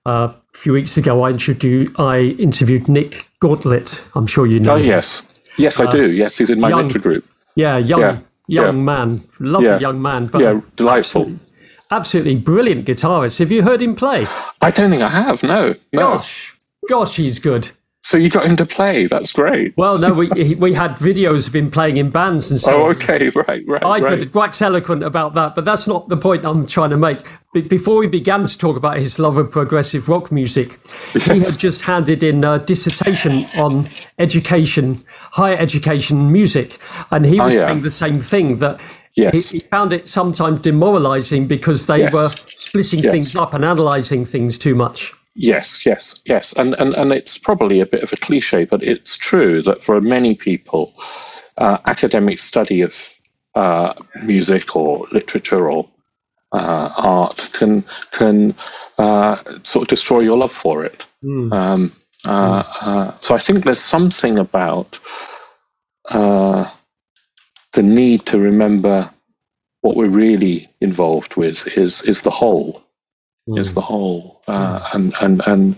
A few weeks ago, I introduced, I interviewed Nick Gauntlet. I'm sure you know. Oh yes, yes, I uh, do. Yes, he's in my young, mentor group. Yeah, young, yeah, young yeah. man, lovely yeah. young man. But yeah, delightful. Absolutely, absolutely, brilliant guitarist. Have you heard him play? I don't think I have. No, no. Gosh, gosh, he's good. So you got him to play. That's great. Well, no, we we had videos of him playing in bands and so. Oh, okay, [LAUGHS] right, right. I right. could wax eloquent about that, but that's not the point I'm trying to make. Before we began to talk about his love of progressive rock music, yes. he had just handed in a dissertation on education, higher education music, and he oh, was oh, yeah. saying the same thing that. Yes. He, he found it sometimes demoralizing because they yes. were splitting yes. things up and analyzing things too much. Yes, yes, yes. And, and, and it's probably a bit of a cliche, but it's true that for many people, uh, academic study of uh, music or literature or uh, art can can uh, sort of destroy your love for it. Mm. Um, mm. so I think there's something about the need to remember what we're really involved with is is the whole mm. is the whole. Uh, mm. And and and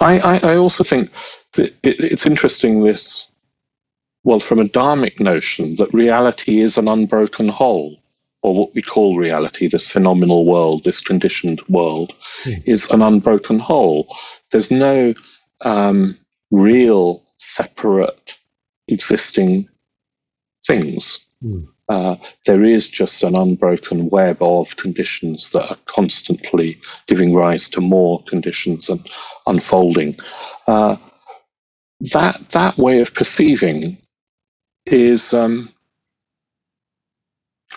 I, I, I also think that it, it's interesting this well from a dharmic notion that reality is an unbroken whole or what we call reality, this phenomenal world, this conditioned world, mm. is an unbroken whole. There's no um, real separate existing things. Mm. Uh, there is just an unbroken web of conditions that are constantly giving rise to more conditions and unfolding. Uh, that that way of perceiving is um,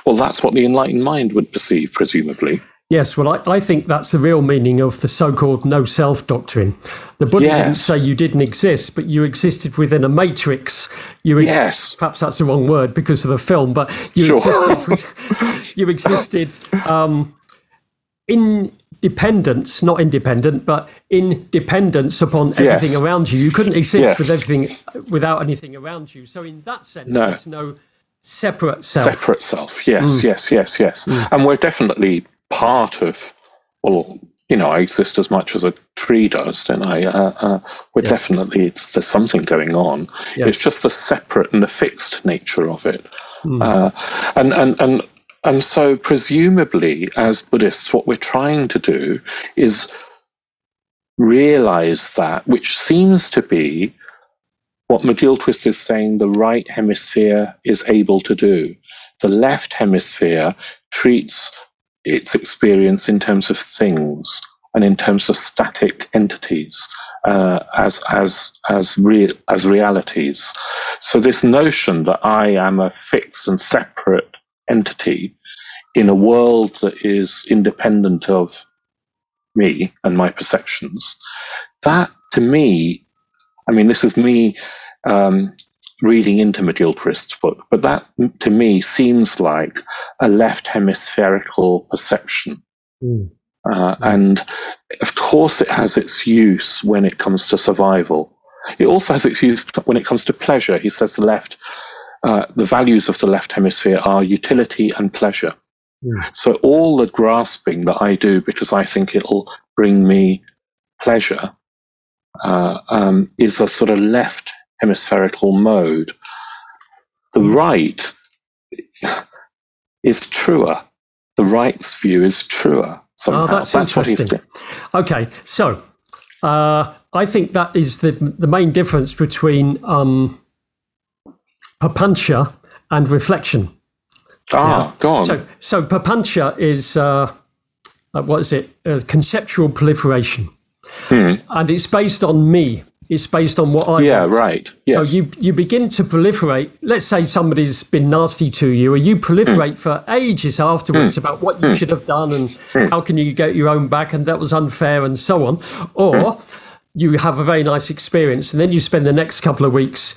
well, that's what the enlightened mind would perceive, presumably. Yes, well, I, I, think that's the real meaning of the so called no self doctrine. The Buddha yes. didn't say you didn't exist, but you existed within a matrix. You, yes. Perhaps that's the wrong word because of the film, but you sure. existed, [LAUGHS] you existed um, in dependence, not independent, but in dependence upon everything around you. You couldn't exist yes. with everything without anything around you. So, in that sense, no. there's no separate self. Separate self, yes, mm. yes, yes, yes. Mm. And we're definitely part of, well, you know, I exist as much as a tree does, don't I? Uh, uh, we're yes. definitely, there's something going on. Yes. It's just the separate and the fixed nature of it. Mm. Uh, and, and, and, and so, presumably, as Buddhists, what we're trying to do is realize that, which seems to be what McGilchrist is saying the right hemisphere is able to do. The left hemisphere treats its experience in terms of things and in terms of static entities uh, as as as real as realities. So this notion that I am a fixed and separate entity in a world that is independent of me and my perceptions, that to me, I mean, this is me um, reading into McGilchrist's book, but that to me seems like a left hemispherical perception. Mm. Uh, mm. And of course, it has its use when it comes to survival. It also has its use when it comes to pleasure. He says the left, uh, the values of the left hemisphere are utility and pleasure. Mm. So all the grasping that I do because I think it'll bring me pleasure uh, um, is a sort of left hemispherical mode. The right is truer. The right's view is truer. Somehow. Oh, that's, that's interesting. Okay, so uh, I think that is the the main difference between um, papancha and reflection. Ah, yeah. go on. So, so papancha is uh, uh, what is it? Uh, conceptual proliferation, hmm. and it's based on me. It's based on what I. Yeah, want. right. Yes. So you you begin to proliferate. Let's say somebody's been nasty to you, and you proliferate mm. for ages afterwards mm. about what you mm. should have done and hmm. how can you get your own back, and that was unfair, and so on. Or hmm. you have a very nice experience, and then you spend the next couple of weeks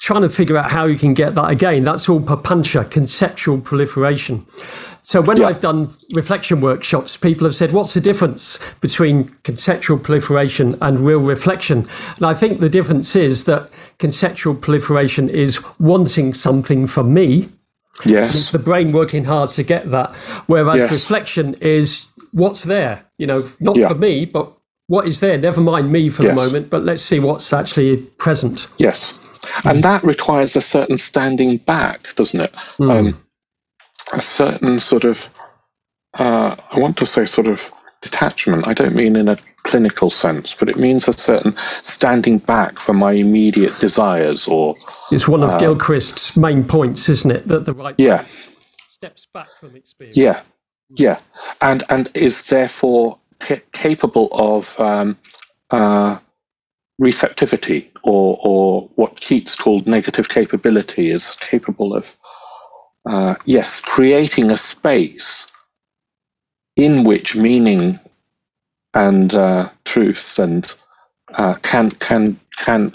trying to figure out how you can get that again. That's all papancha, conceptual proliferation. So when yeah. I've done reflection workshops, people have said, what's the difference between conceptual proliferation and real reflection? And I think the difference is that conceptual proliferation is wanting something from me. Yes. It's the brain working hard to get that. Whereas yes. reflection is what's there, you know, not yeah. for me, but what is there. Never mind me for yes. the moment, but let's see what's actually present. Yes. And that requires a certain standing back, doesn't it? Mm. Um, a certain sort of, uh, I want to say sort of detachment. I don't mean in a clinical sense, but it means a certain standing back from my immediate desires or. It's one of uh, Gilchrist's main points, isn't it? That the right yeah. steps back from experience. Yeah, yeah. And, and is therefore capable of um, uh, receptivity or, or what Keats called negative capability is capable of, uh, yes, creating a space in which meaning and uh, truth and uh, can can can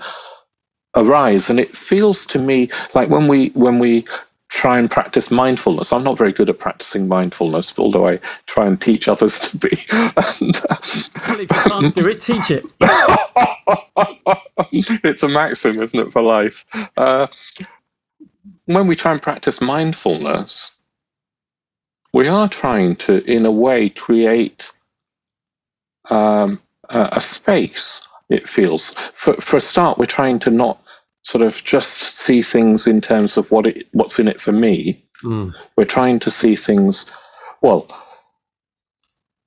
arise. And it feels to me like when we when we try and practice mindfulness. I'm not very good at practicing mindfulness, although I try and teach others to be. and, well, if you can't do it, teach it. [LAUGHS] it's a maxim, isn't it, for life? Uh, when we try and practice mindfulness, we are trying to, in a way, create um, a, a space. It feels. For, for a start, we're trying to not sort of just see things in terms of what it, what's in it for me. Mm. We're trying to see things, well,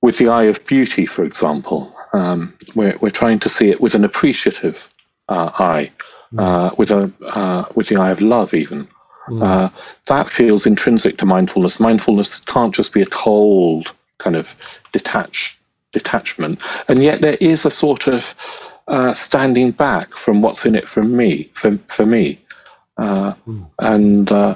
with the eye of beauty, for example. Um, we're, we're trying to see it with an appreciative uh, eye, mm. uh, with a uh, with the eye of love, even. Mm. that feels intrinsic to mindfulness. Mindfulness can't just be a cold kind of detached detachment, and yet there is a sort of uh, standing back from what's in it for me, for, for me. Uh, mm. And uh,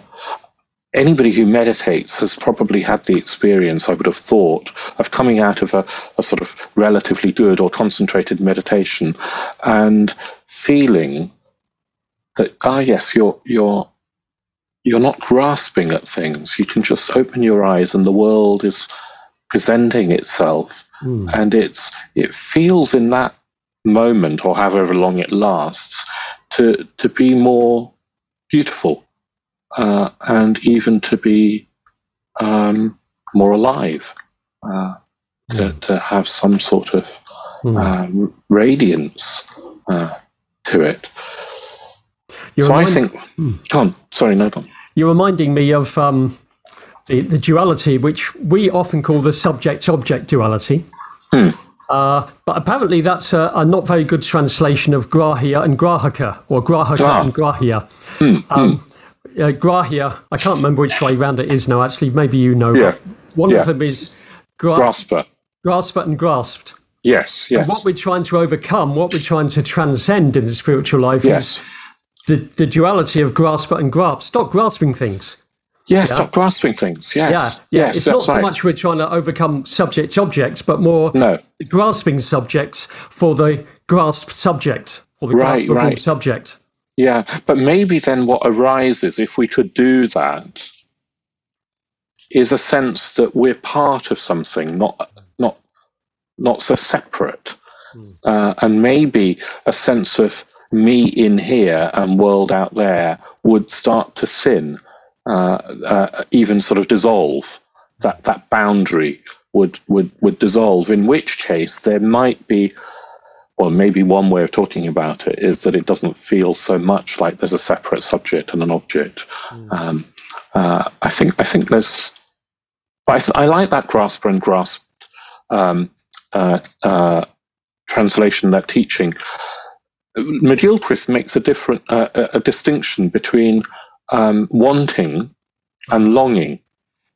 anybody who meditates has probably had the experience, I would have thought, of coming out of a, a sort of relatively good or concentrated meditation and feeling that, ah, yes, you're, you're, you're not grasping at things. You can just open your eyes and the world is presenting itself. Mm. And it's, it feels in that moment or however long it lasts to to be more beautiful uh, and even to be um, more alive uh, to, mm. to have some sort of mm. uh, radiance uh, to it You're so I think mm. on sorry no you're reminding me of um, the, the duality which we often call the subject object duality hmm. Uh, but apparently, that's a, a, not very good translation of grahya and grahaka, or grahaka ah. and grahya. Mm, um, mm. Uh, grahya, I can't remember which way round it is now, actually. Maybe you know. Yeah. One yeah. of them is gra- grasper. Grasper and grasped. Yes, yes. And what we're trying to overcome, what we're trying to transcend in the spiritual life yes. is the, the duality of grasper and grasp. Stop grasping things. Yeah, stop grasping things. Yes. Yeah, yeah. Yes, it's not so right. much we're trying to overcome subject objects, but more no. grasping subjects for the grasped subject or the right, graspable right. subject. Yeah, but maybe then what arises if we could do that is a sense that we're part of something, not not not so separate, mm. uh, and maybe a sense of me in here and world out there would start to thin even sort of dissolve. That that boundary would would would dissolve. In which case, there might be. Well, maybe one way of talking about it is that it doesn't feel so much like there's a separate subject and an object. Mm. Um, uh, I think I think there's. I, th- I like that grasper and grasp um, uh, uh, translation, that teaching, McGilchrist makes a different uh, a distinction between um, wanting and longing.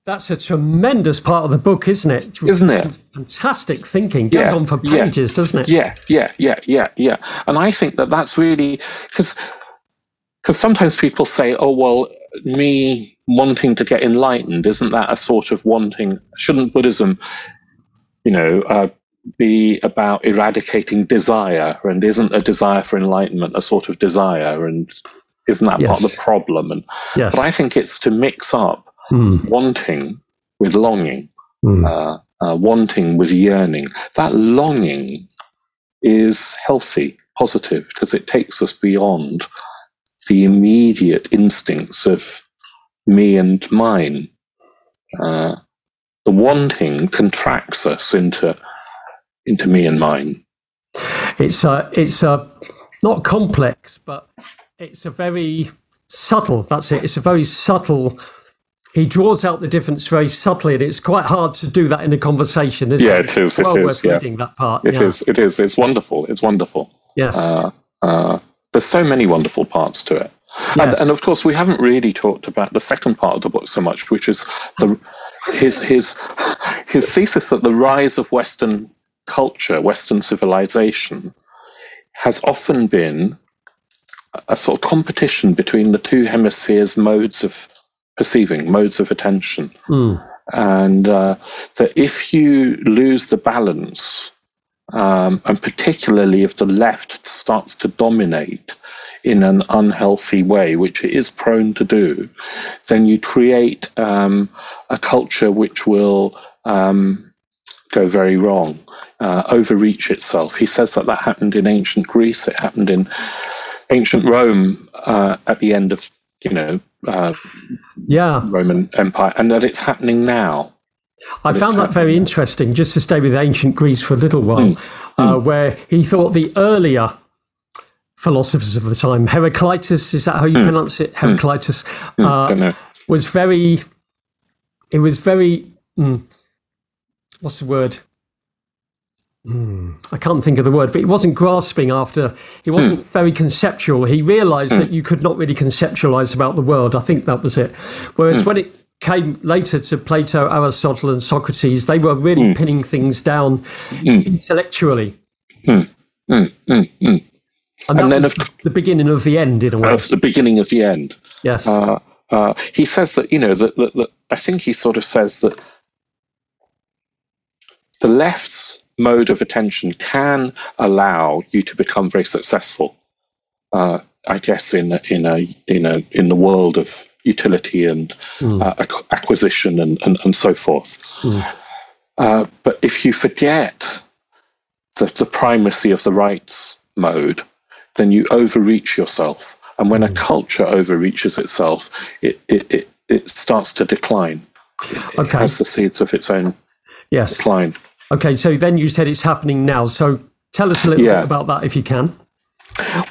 That's a tremendous part of the book, isn't it? Isn't it? Fantastic thinking. Goes yeah, on for pages, yeah, doesn't it? Yeah, yeah, yeah, yeah, yeah. And I think that that's really because because sometimes people say, "Oh, well, me wanting to get enlightened isn't that a sort of wanting? Shouldn't Buddhism, you know, uh, be about eradicating desire? And isn't a desire for enlightenment a sort of desire? And isn't that yes. part of the problem? And yes. but I think it's to mix up mm. wanting with longing, mm. uh, uh, wanting with yearning. That longing is healthy, positive, because it takes us beyond the immediate instincts of me and mine. Uh, the wanting contracts us into into me and mine. It's a, it's a, not complex, but it's a very subtle. That's it. It's a very subtle he draws out the difference very subtly, and it's quite hard to do that in a conversation. Isn't yeah, it, it is. It well is, worth yeah. reading that part. It yeah. is. It is. It's wonderful. It's wonderful. Yes. Uh, uh, there's so many wonderful parts to it. Yes. And, and, of course, we haven't really talked about the second part of the book so much, which is the, his his his thesis that the rise of Western culture, Western civilization, has often been a sort of competition between the two hemispheres' modes of perceiving, modes of attention. Mm. And uh, that if you lose the balance, um, and particularly if the left starts to dominate in an unhealthy way, which it is prone to do, then you create um, a culture which will um, go very wrong, uh, overreach itself. He says that that happened in ancient Greece, it happened in ancient Rome uh, at the end of you know, uh, yeah, Roman Empire, and that it's happening now. I found that very now. interesting. Just to stay with ancient Greece for a little while, mm. Uh, mm. where he thought the earlier philosophers of the time, Heraclitus, is that how you mm. pronounce it? Hmm. Heraclitus hmm. uh, was very. It was very. Hmm, what's the word? Mm, I can't think of the word, but he wasn't grasping after, he wasn't mm. very conceptual. He realized mm. that you could not really conceptualize about the world. I think that was it. Whereas when it came later to Plato, Aristotle, and Socrates, they were really pinning things down intellectually. And, and then was the beginning of the end, in a way. Of the beginning of the end. Yes. Uh, uh, he says that, you know, that, that, that I think he sort of says that the left's mode of attention can allow you to become very successful. Uh, I guess in in a in a in the world of utility and mm. uh, acquisition and, and, and so forth. Mm. Uh, but if you forget the, the primacy of the rights mode, then you overreach yourself. And when mm. a hmm. culture overreaches itself, it, it, it, it starts to decline. It, okay. it has the seeds of its own yes. decline. Okay, so then you said it's happening now. So tell us a little yeah. bit about that if you can.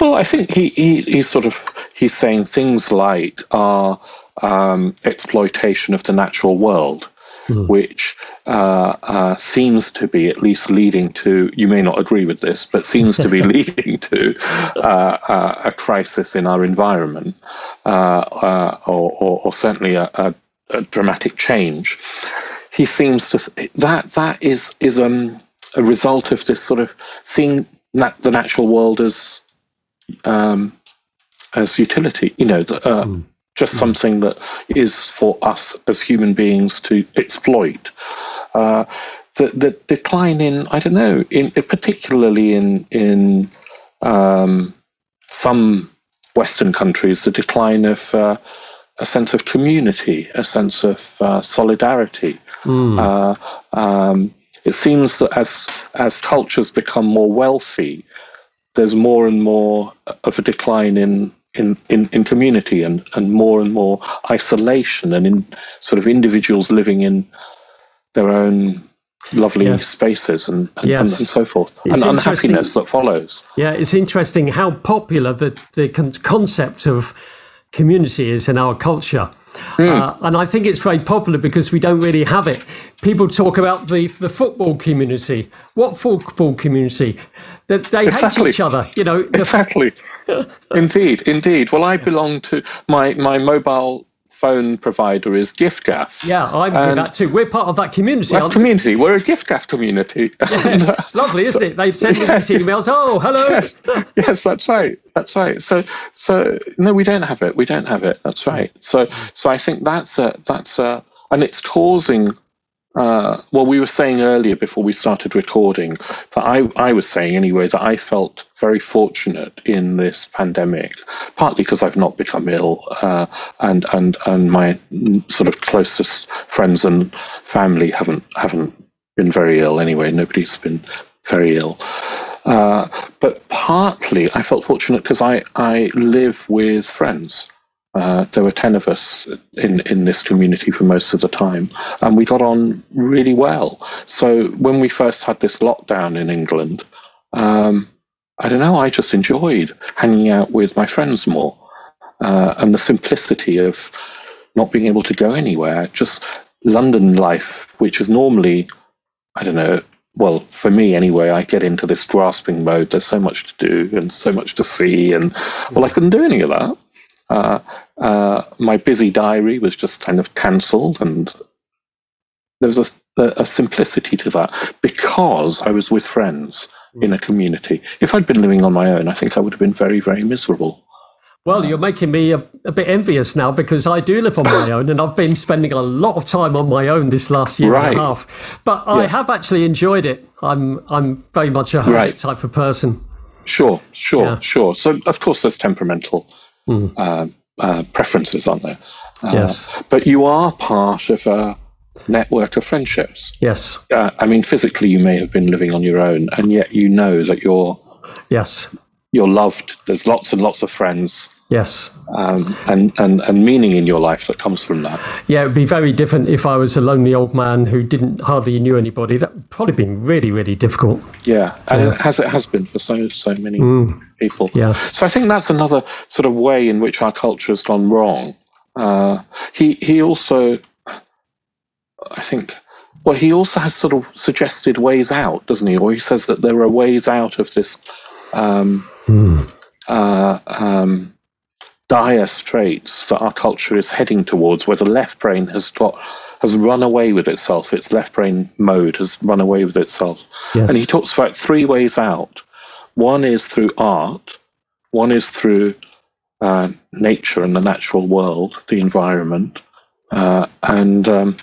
Well, I think he, he he's sort of he's saying things like our um, exploitation of the natural world, mm. which uh, uh, seems to be at least leading to. You may not agree with this, but seems to be [LAUGHS] leading to uh, uh, a crisis in our environment, uh, uh, or, or, or, certainly a, a, a dramatic change he seems to that that is is um, a result of this sort of seeing nat- the natural world as um, as utility. You know, uh, mm. just mm. something that is for us as human beings to exploit. Uh, the the decline in I don't know, in particularly in in um, some Western countries, the decline of uh, a sense of community, a sense of uh, solidarity. Mm. Uh, um, it seems that as as cultures become more wealthy, there's more and more of a decline in in, in, in community and, and more and more isolation and in sort of individuals living in their own lovely yes. spaces and and, yes. and, and, so forth it's and unhappiness that follows yeah it's interesting how popular the, the concept of community is in our culture Mm. Uh, and I think it's very popular because we don't really have it. People talk about the, the football community. What football community? That they exactly. hate each other, you know. Exactly. [LAUGHS] indeed, indeed. Well, I belong to my, my mobile phone provider is giffgaff. Yeah, I'm and with that too. We're part of that community. That community. We? We're a giffgaff community. [LAUGHS] Yeah, and, uh, it's lovely, isn't so, it? They send me these [LAUGHS] emails. Oh, hello. Yes, yes, that's right. That's right. So, so no, we don't have it. We don't have it. That's right. So, so I think that's a that's a, and it's causing uh, well, we were saying earlier before we started recording that I, I was saying anyway that I felt very fortunate in this pandemic, partly because I've not become ill, uh, and and and my sort of closest friends and family haven't haven't been very ill anyway. Nobody's been very ill. Uh, but partly I felt fortunate because I, I live with friends. Uh, there were 10 of us in, in this community for most of the time, and we got on really well. So when we first had this lockdown in England, um, I don't know, I just enjoyed hanging out with my friends more uh, and the simplicity of not being able to go anywhere. Just London life, which is normally, I don't know, well, for me anyway, I get into this grasping mode. There's so much to do and so much to see, and well, I couldn't do any of that. Uh, uh, my busy diary was just kind of cancelled, and there was a, a, simplicity to that because I was with friends in a community. If I'd been living on my own, I think I would have been very, very miserable. Well, you're making me a, a, bit envious now because I do live on my [LAUGHS] own and I've been spending a lot of time on my own this last year right. and a half. But yeah. I have actually enjoyed it. I'm I'm very much a hermit right. type of person. Sure, sure, yeah. sure. So of course there's temperamental mm. Uh, preferences, aren't there? Uh, yes. But you are part of a network of friendships. Yes. Uh, I mean, physically, you may have been living on your own, and yet you know that you're. Yes. You're loved. There's lots and lots of friends. Yes. Um, and, and, and meaning in your life that comes from that. Yeah, it would be very different if I was a lonely old man who didn't hardly knew anybody. That would probably been really, really difficult. Yeah, and yeah. it has it has been for so so many mm. people. Yeah. So I think that's another sort of way in which our culture has gone wrong. Uh, he he also, I think, well, he also has sort of suggested ways out, doesn't he? Or he says that there are ways out of this. Um, mm. uh, um, dire straits that our culture is heading towards, where the left brain has got has run away with itself. Its left brain mode has run away with itself. Yes. And he talks about three ways out. One is through art. One is through uh, nature and the natural world, the environment, uh, and um,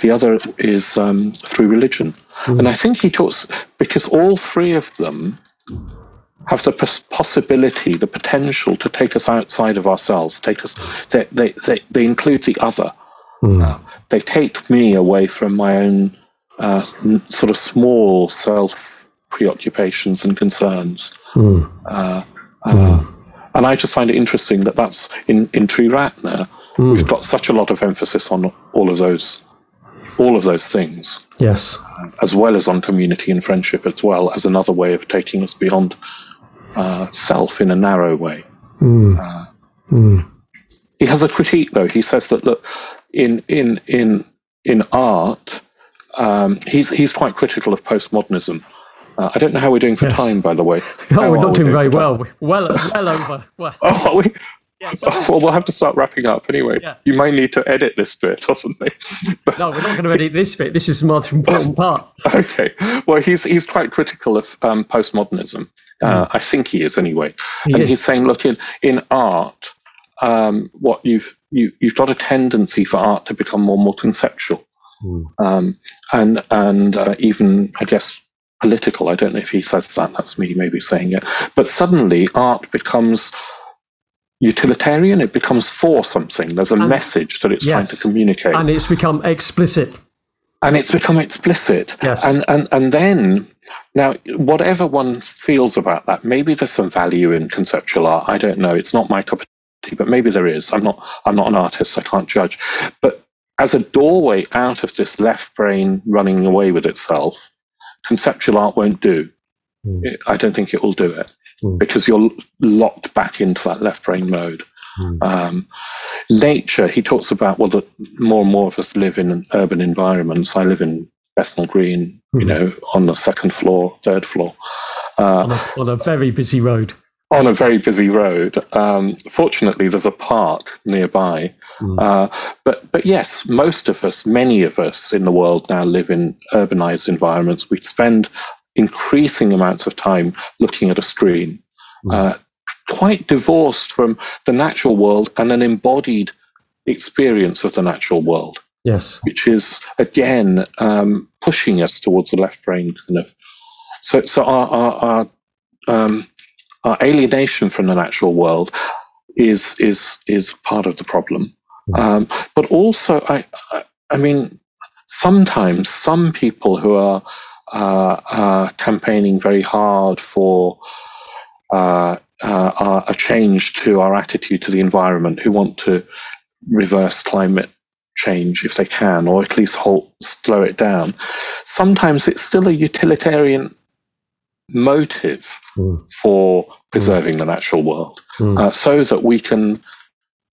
the other is um, through religion. Mm. And I think he talks because all three of them have the possibility, the potential to take us outside of ourselves. Take us. They they they, they include the other. Mm. Uh, they take me away from my own uh, sort of small self preoccupations and concerns. Mm. Uh, mm. And I just find it interesting that that's in in Triratna. Hmm. We've got such a lot of emphasis on all of those all of those things. Yes. As well as on community and friendship as well as another way of taking us beyond uh, self in a narrow way. Mm. Uh, mm. He has a critique, though. He says that look, in in in in art, um, he's he's quite critical of postmodernism. Uh, I don't know how we're doing for yes. time, by the way. [LAUGHS] No, how we're not we doing very well. Well, well over. Well. [LAUGHS] Oh, we? Yeah, well, we'll have to start wrapping up anyway. Yeah. You may need to edit this bit [LAUGHS] or something. no, we're not going to edit this bit. This is the most important part. okay. Well, he's he's quite critical of um, postmodernism. Uh, mm. I think he is anyway. He and is. he's saying, look, in in art, um, what you've you, you've got a tendency for art to become more and more conceptual, mm. um, and and uh, even I guess political. I don't know if he says that. That's me maybe saying it. But suddenly, art becomes utilitarian. It becomes for something. There's a and, message that it's yes, trying to communicate, and it's become explicit. And it's become explicit. Yes. And and and then now, whatever one feels about that, maybe there's some value in conceptual art. I don't know. It's not my cup of tea, but maybe there is. I'm not. I'm not an artist. I can't judge. But as a doorway out of this left brain running away with itself, conceptual art won't do. Mm. I don't think it will do it mm. because you're locked back into that left brain mode. Mm. Um, nature, he talks about, well, the, more and more of us live in urban environments. I live in Bethnal Green, mm. you know, on the second floor, third floor. Uh, on, a, on, a, very busy road. On a very busy road. Um, fortunately, there's a park nearby. Mm. Uh, but, but yes, most of us, many of us in the world now live in urbanized environments. We spend increasing amounts of time looking at a screen. Mm. Uh, quite divorced from the natural world and an embodied experience of the natural world. Yes. Which is, again, um, pushing us towards the left brain kind of. So, so our, our, our, um, our alienation from the natural world is, is, is part of the problem. Mm. Um, but also, I, I, I, mean, sometimes some people who are, uh, are campaigning very hard for uh, uh, a change to our attitude to the environment, who want to reverse climate change if they can, or at least halt, slow it down. Sometimes it's still a utilitarian motive mm. for preserving mm. the natural world, mm. uh, so that we can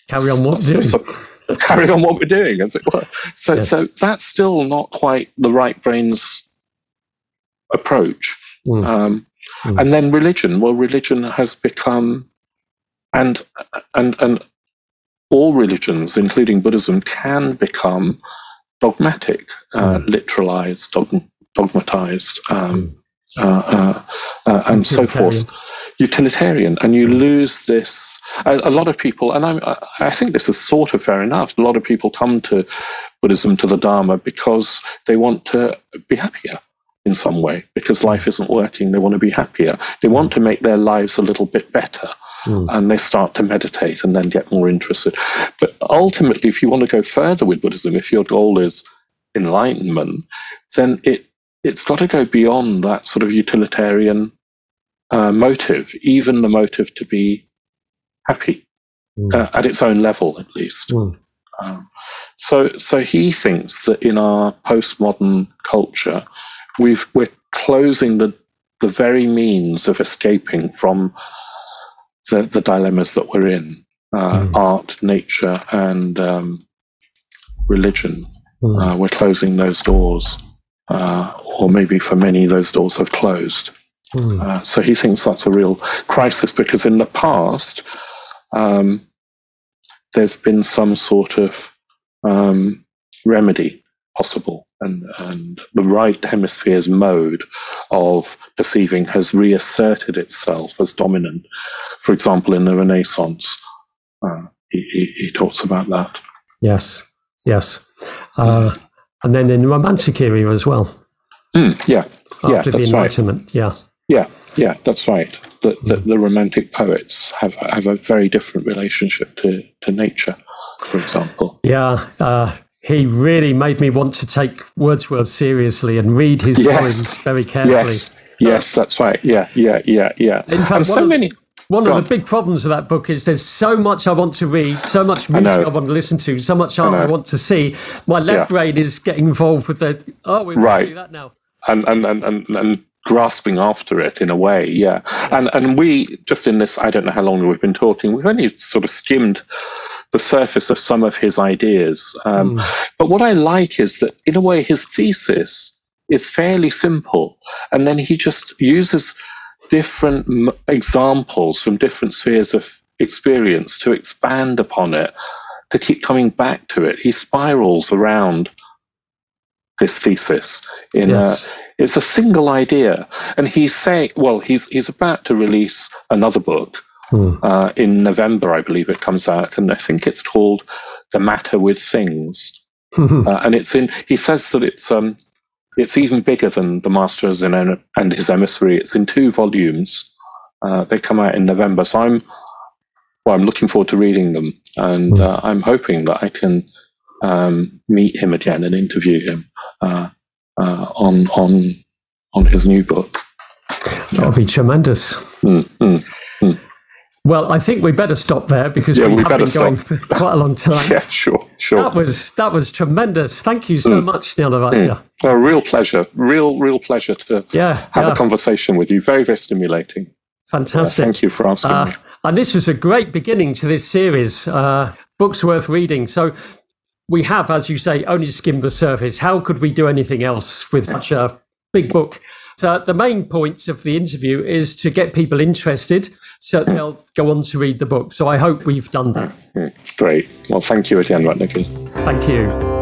carry on what we're doing. carry on what we're doing, as it were. So, yes. so that's still not quite the right brain's approach. Hmm. Um, Mm. And then religion. Well, religion has become, and and and all religions, including Buddhism, can become dogmatic, uh, mm. literalized, dog, dogmatized, um, uh, uh, uh, and so forth. Utilitarian, and you lose this. A, a lot of people, and I, I think this is sort of fair enough. A lot of people come to Buddhism, to the Dharma, because they want to be happier in some way because life isn't working. They want to be happier. They want to make their lives a little bit better. Mm. And they start to meditate and then get more interested. But ultimately, if you want to go further with Buddhism, if your goal is enlightenment, then it it's got to go beyond that sort of utilitarian uh, motive, even the motive to be happy mm. uh, at its own level, at least. Mm. Um, so, so he thinks that in our postmodern culture, we've, we're closing the, the very means of escaping from the, the dilemmas that we're in uh, mm. art, nature, and um, religion. Mm. Uh, we're closing those doors, uh, or maybe for many, those doors have closed. Mm. so he thinks that's a real crisis because in the past, um, there's been some sort of um, remedy possible and, and the right hemisphere's mode of perceiving has reasserted itself as dominant. For example, in the Renaissance, uh, he, he, he, talks about that. Yes, yes. Uh, and then in the Romantic era as well. Mm, yeah, After yeah, the Enlightenment, right. yeah. Yeah, yeah, that's right. The, the, the, Romantic poets have have a very different relationship to, to nature, for example. Yeah, uh, he really made me want to take Wordsworth seriously and read his yes. poems very carefully. Yes, yes, that's right. Yeah, yeah, yeah, yeah. In fact, and so of, many. One of the big problems of that book is there's so much I want to read, so much music I, I want to listen to, so much art I, I want to see. My left yeah. brain is getting involved with the oh, we're right. do that now. And and, and and and grasping after it in a way, yeah. And and we just in this, I don't know how long we've been talking. We've only sort of skimmed the surface of some of his ideas. Um, mm. But what I like is that, in a way, his thesis is fairly simple. And then he just uses different m- examples from different spheres of experience to expand upon it, to keep coming back to it. He spirals around this thesis in yes. a it's a single idea and he's saying well he's he's about to release another book Hmm. Uh, in November, I believe it comes out, and I think it's called "The Matter with Things." uh, and it's in. He says that it's um, it's even bigger than the Masters and and his emissary. It's in two volumes. Uh, they come out in November, so I'm well. I'm looking forward to reading them, and hmm. uh, I'm hoping that I can um, meet him again and interview him uh, uh, on on on his new book. That would be tremendous. Mm, mm, well, I think we better stop there because yeah, we, we have been going for quite a long [LAUGHS] time. yeah, sure, sure. That was that was tremendous. Thank you so mm. much, Neil Mm. A real pleasure, real real pleasure to yeah, have yeah. a conversation with you. Very very stimulating. Fantastic. Uh, thank you for asking uh, me. And this was a great beginning to this series, uh, books worth reading. So we have, as you say, only skimmed the surface. How could we do anything else with such a big book? So the main point of the interview is to get people interested so they'll go on to read the book. So I hope we've done that. Great. Well, thank you again, Ratnaguna. Thank you.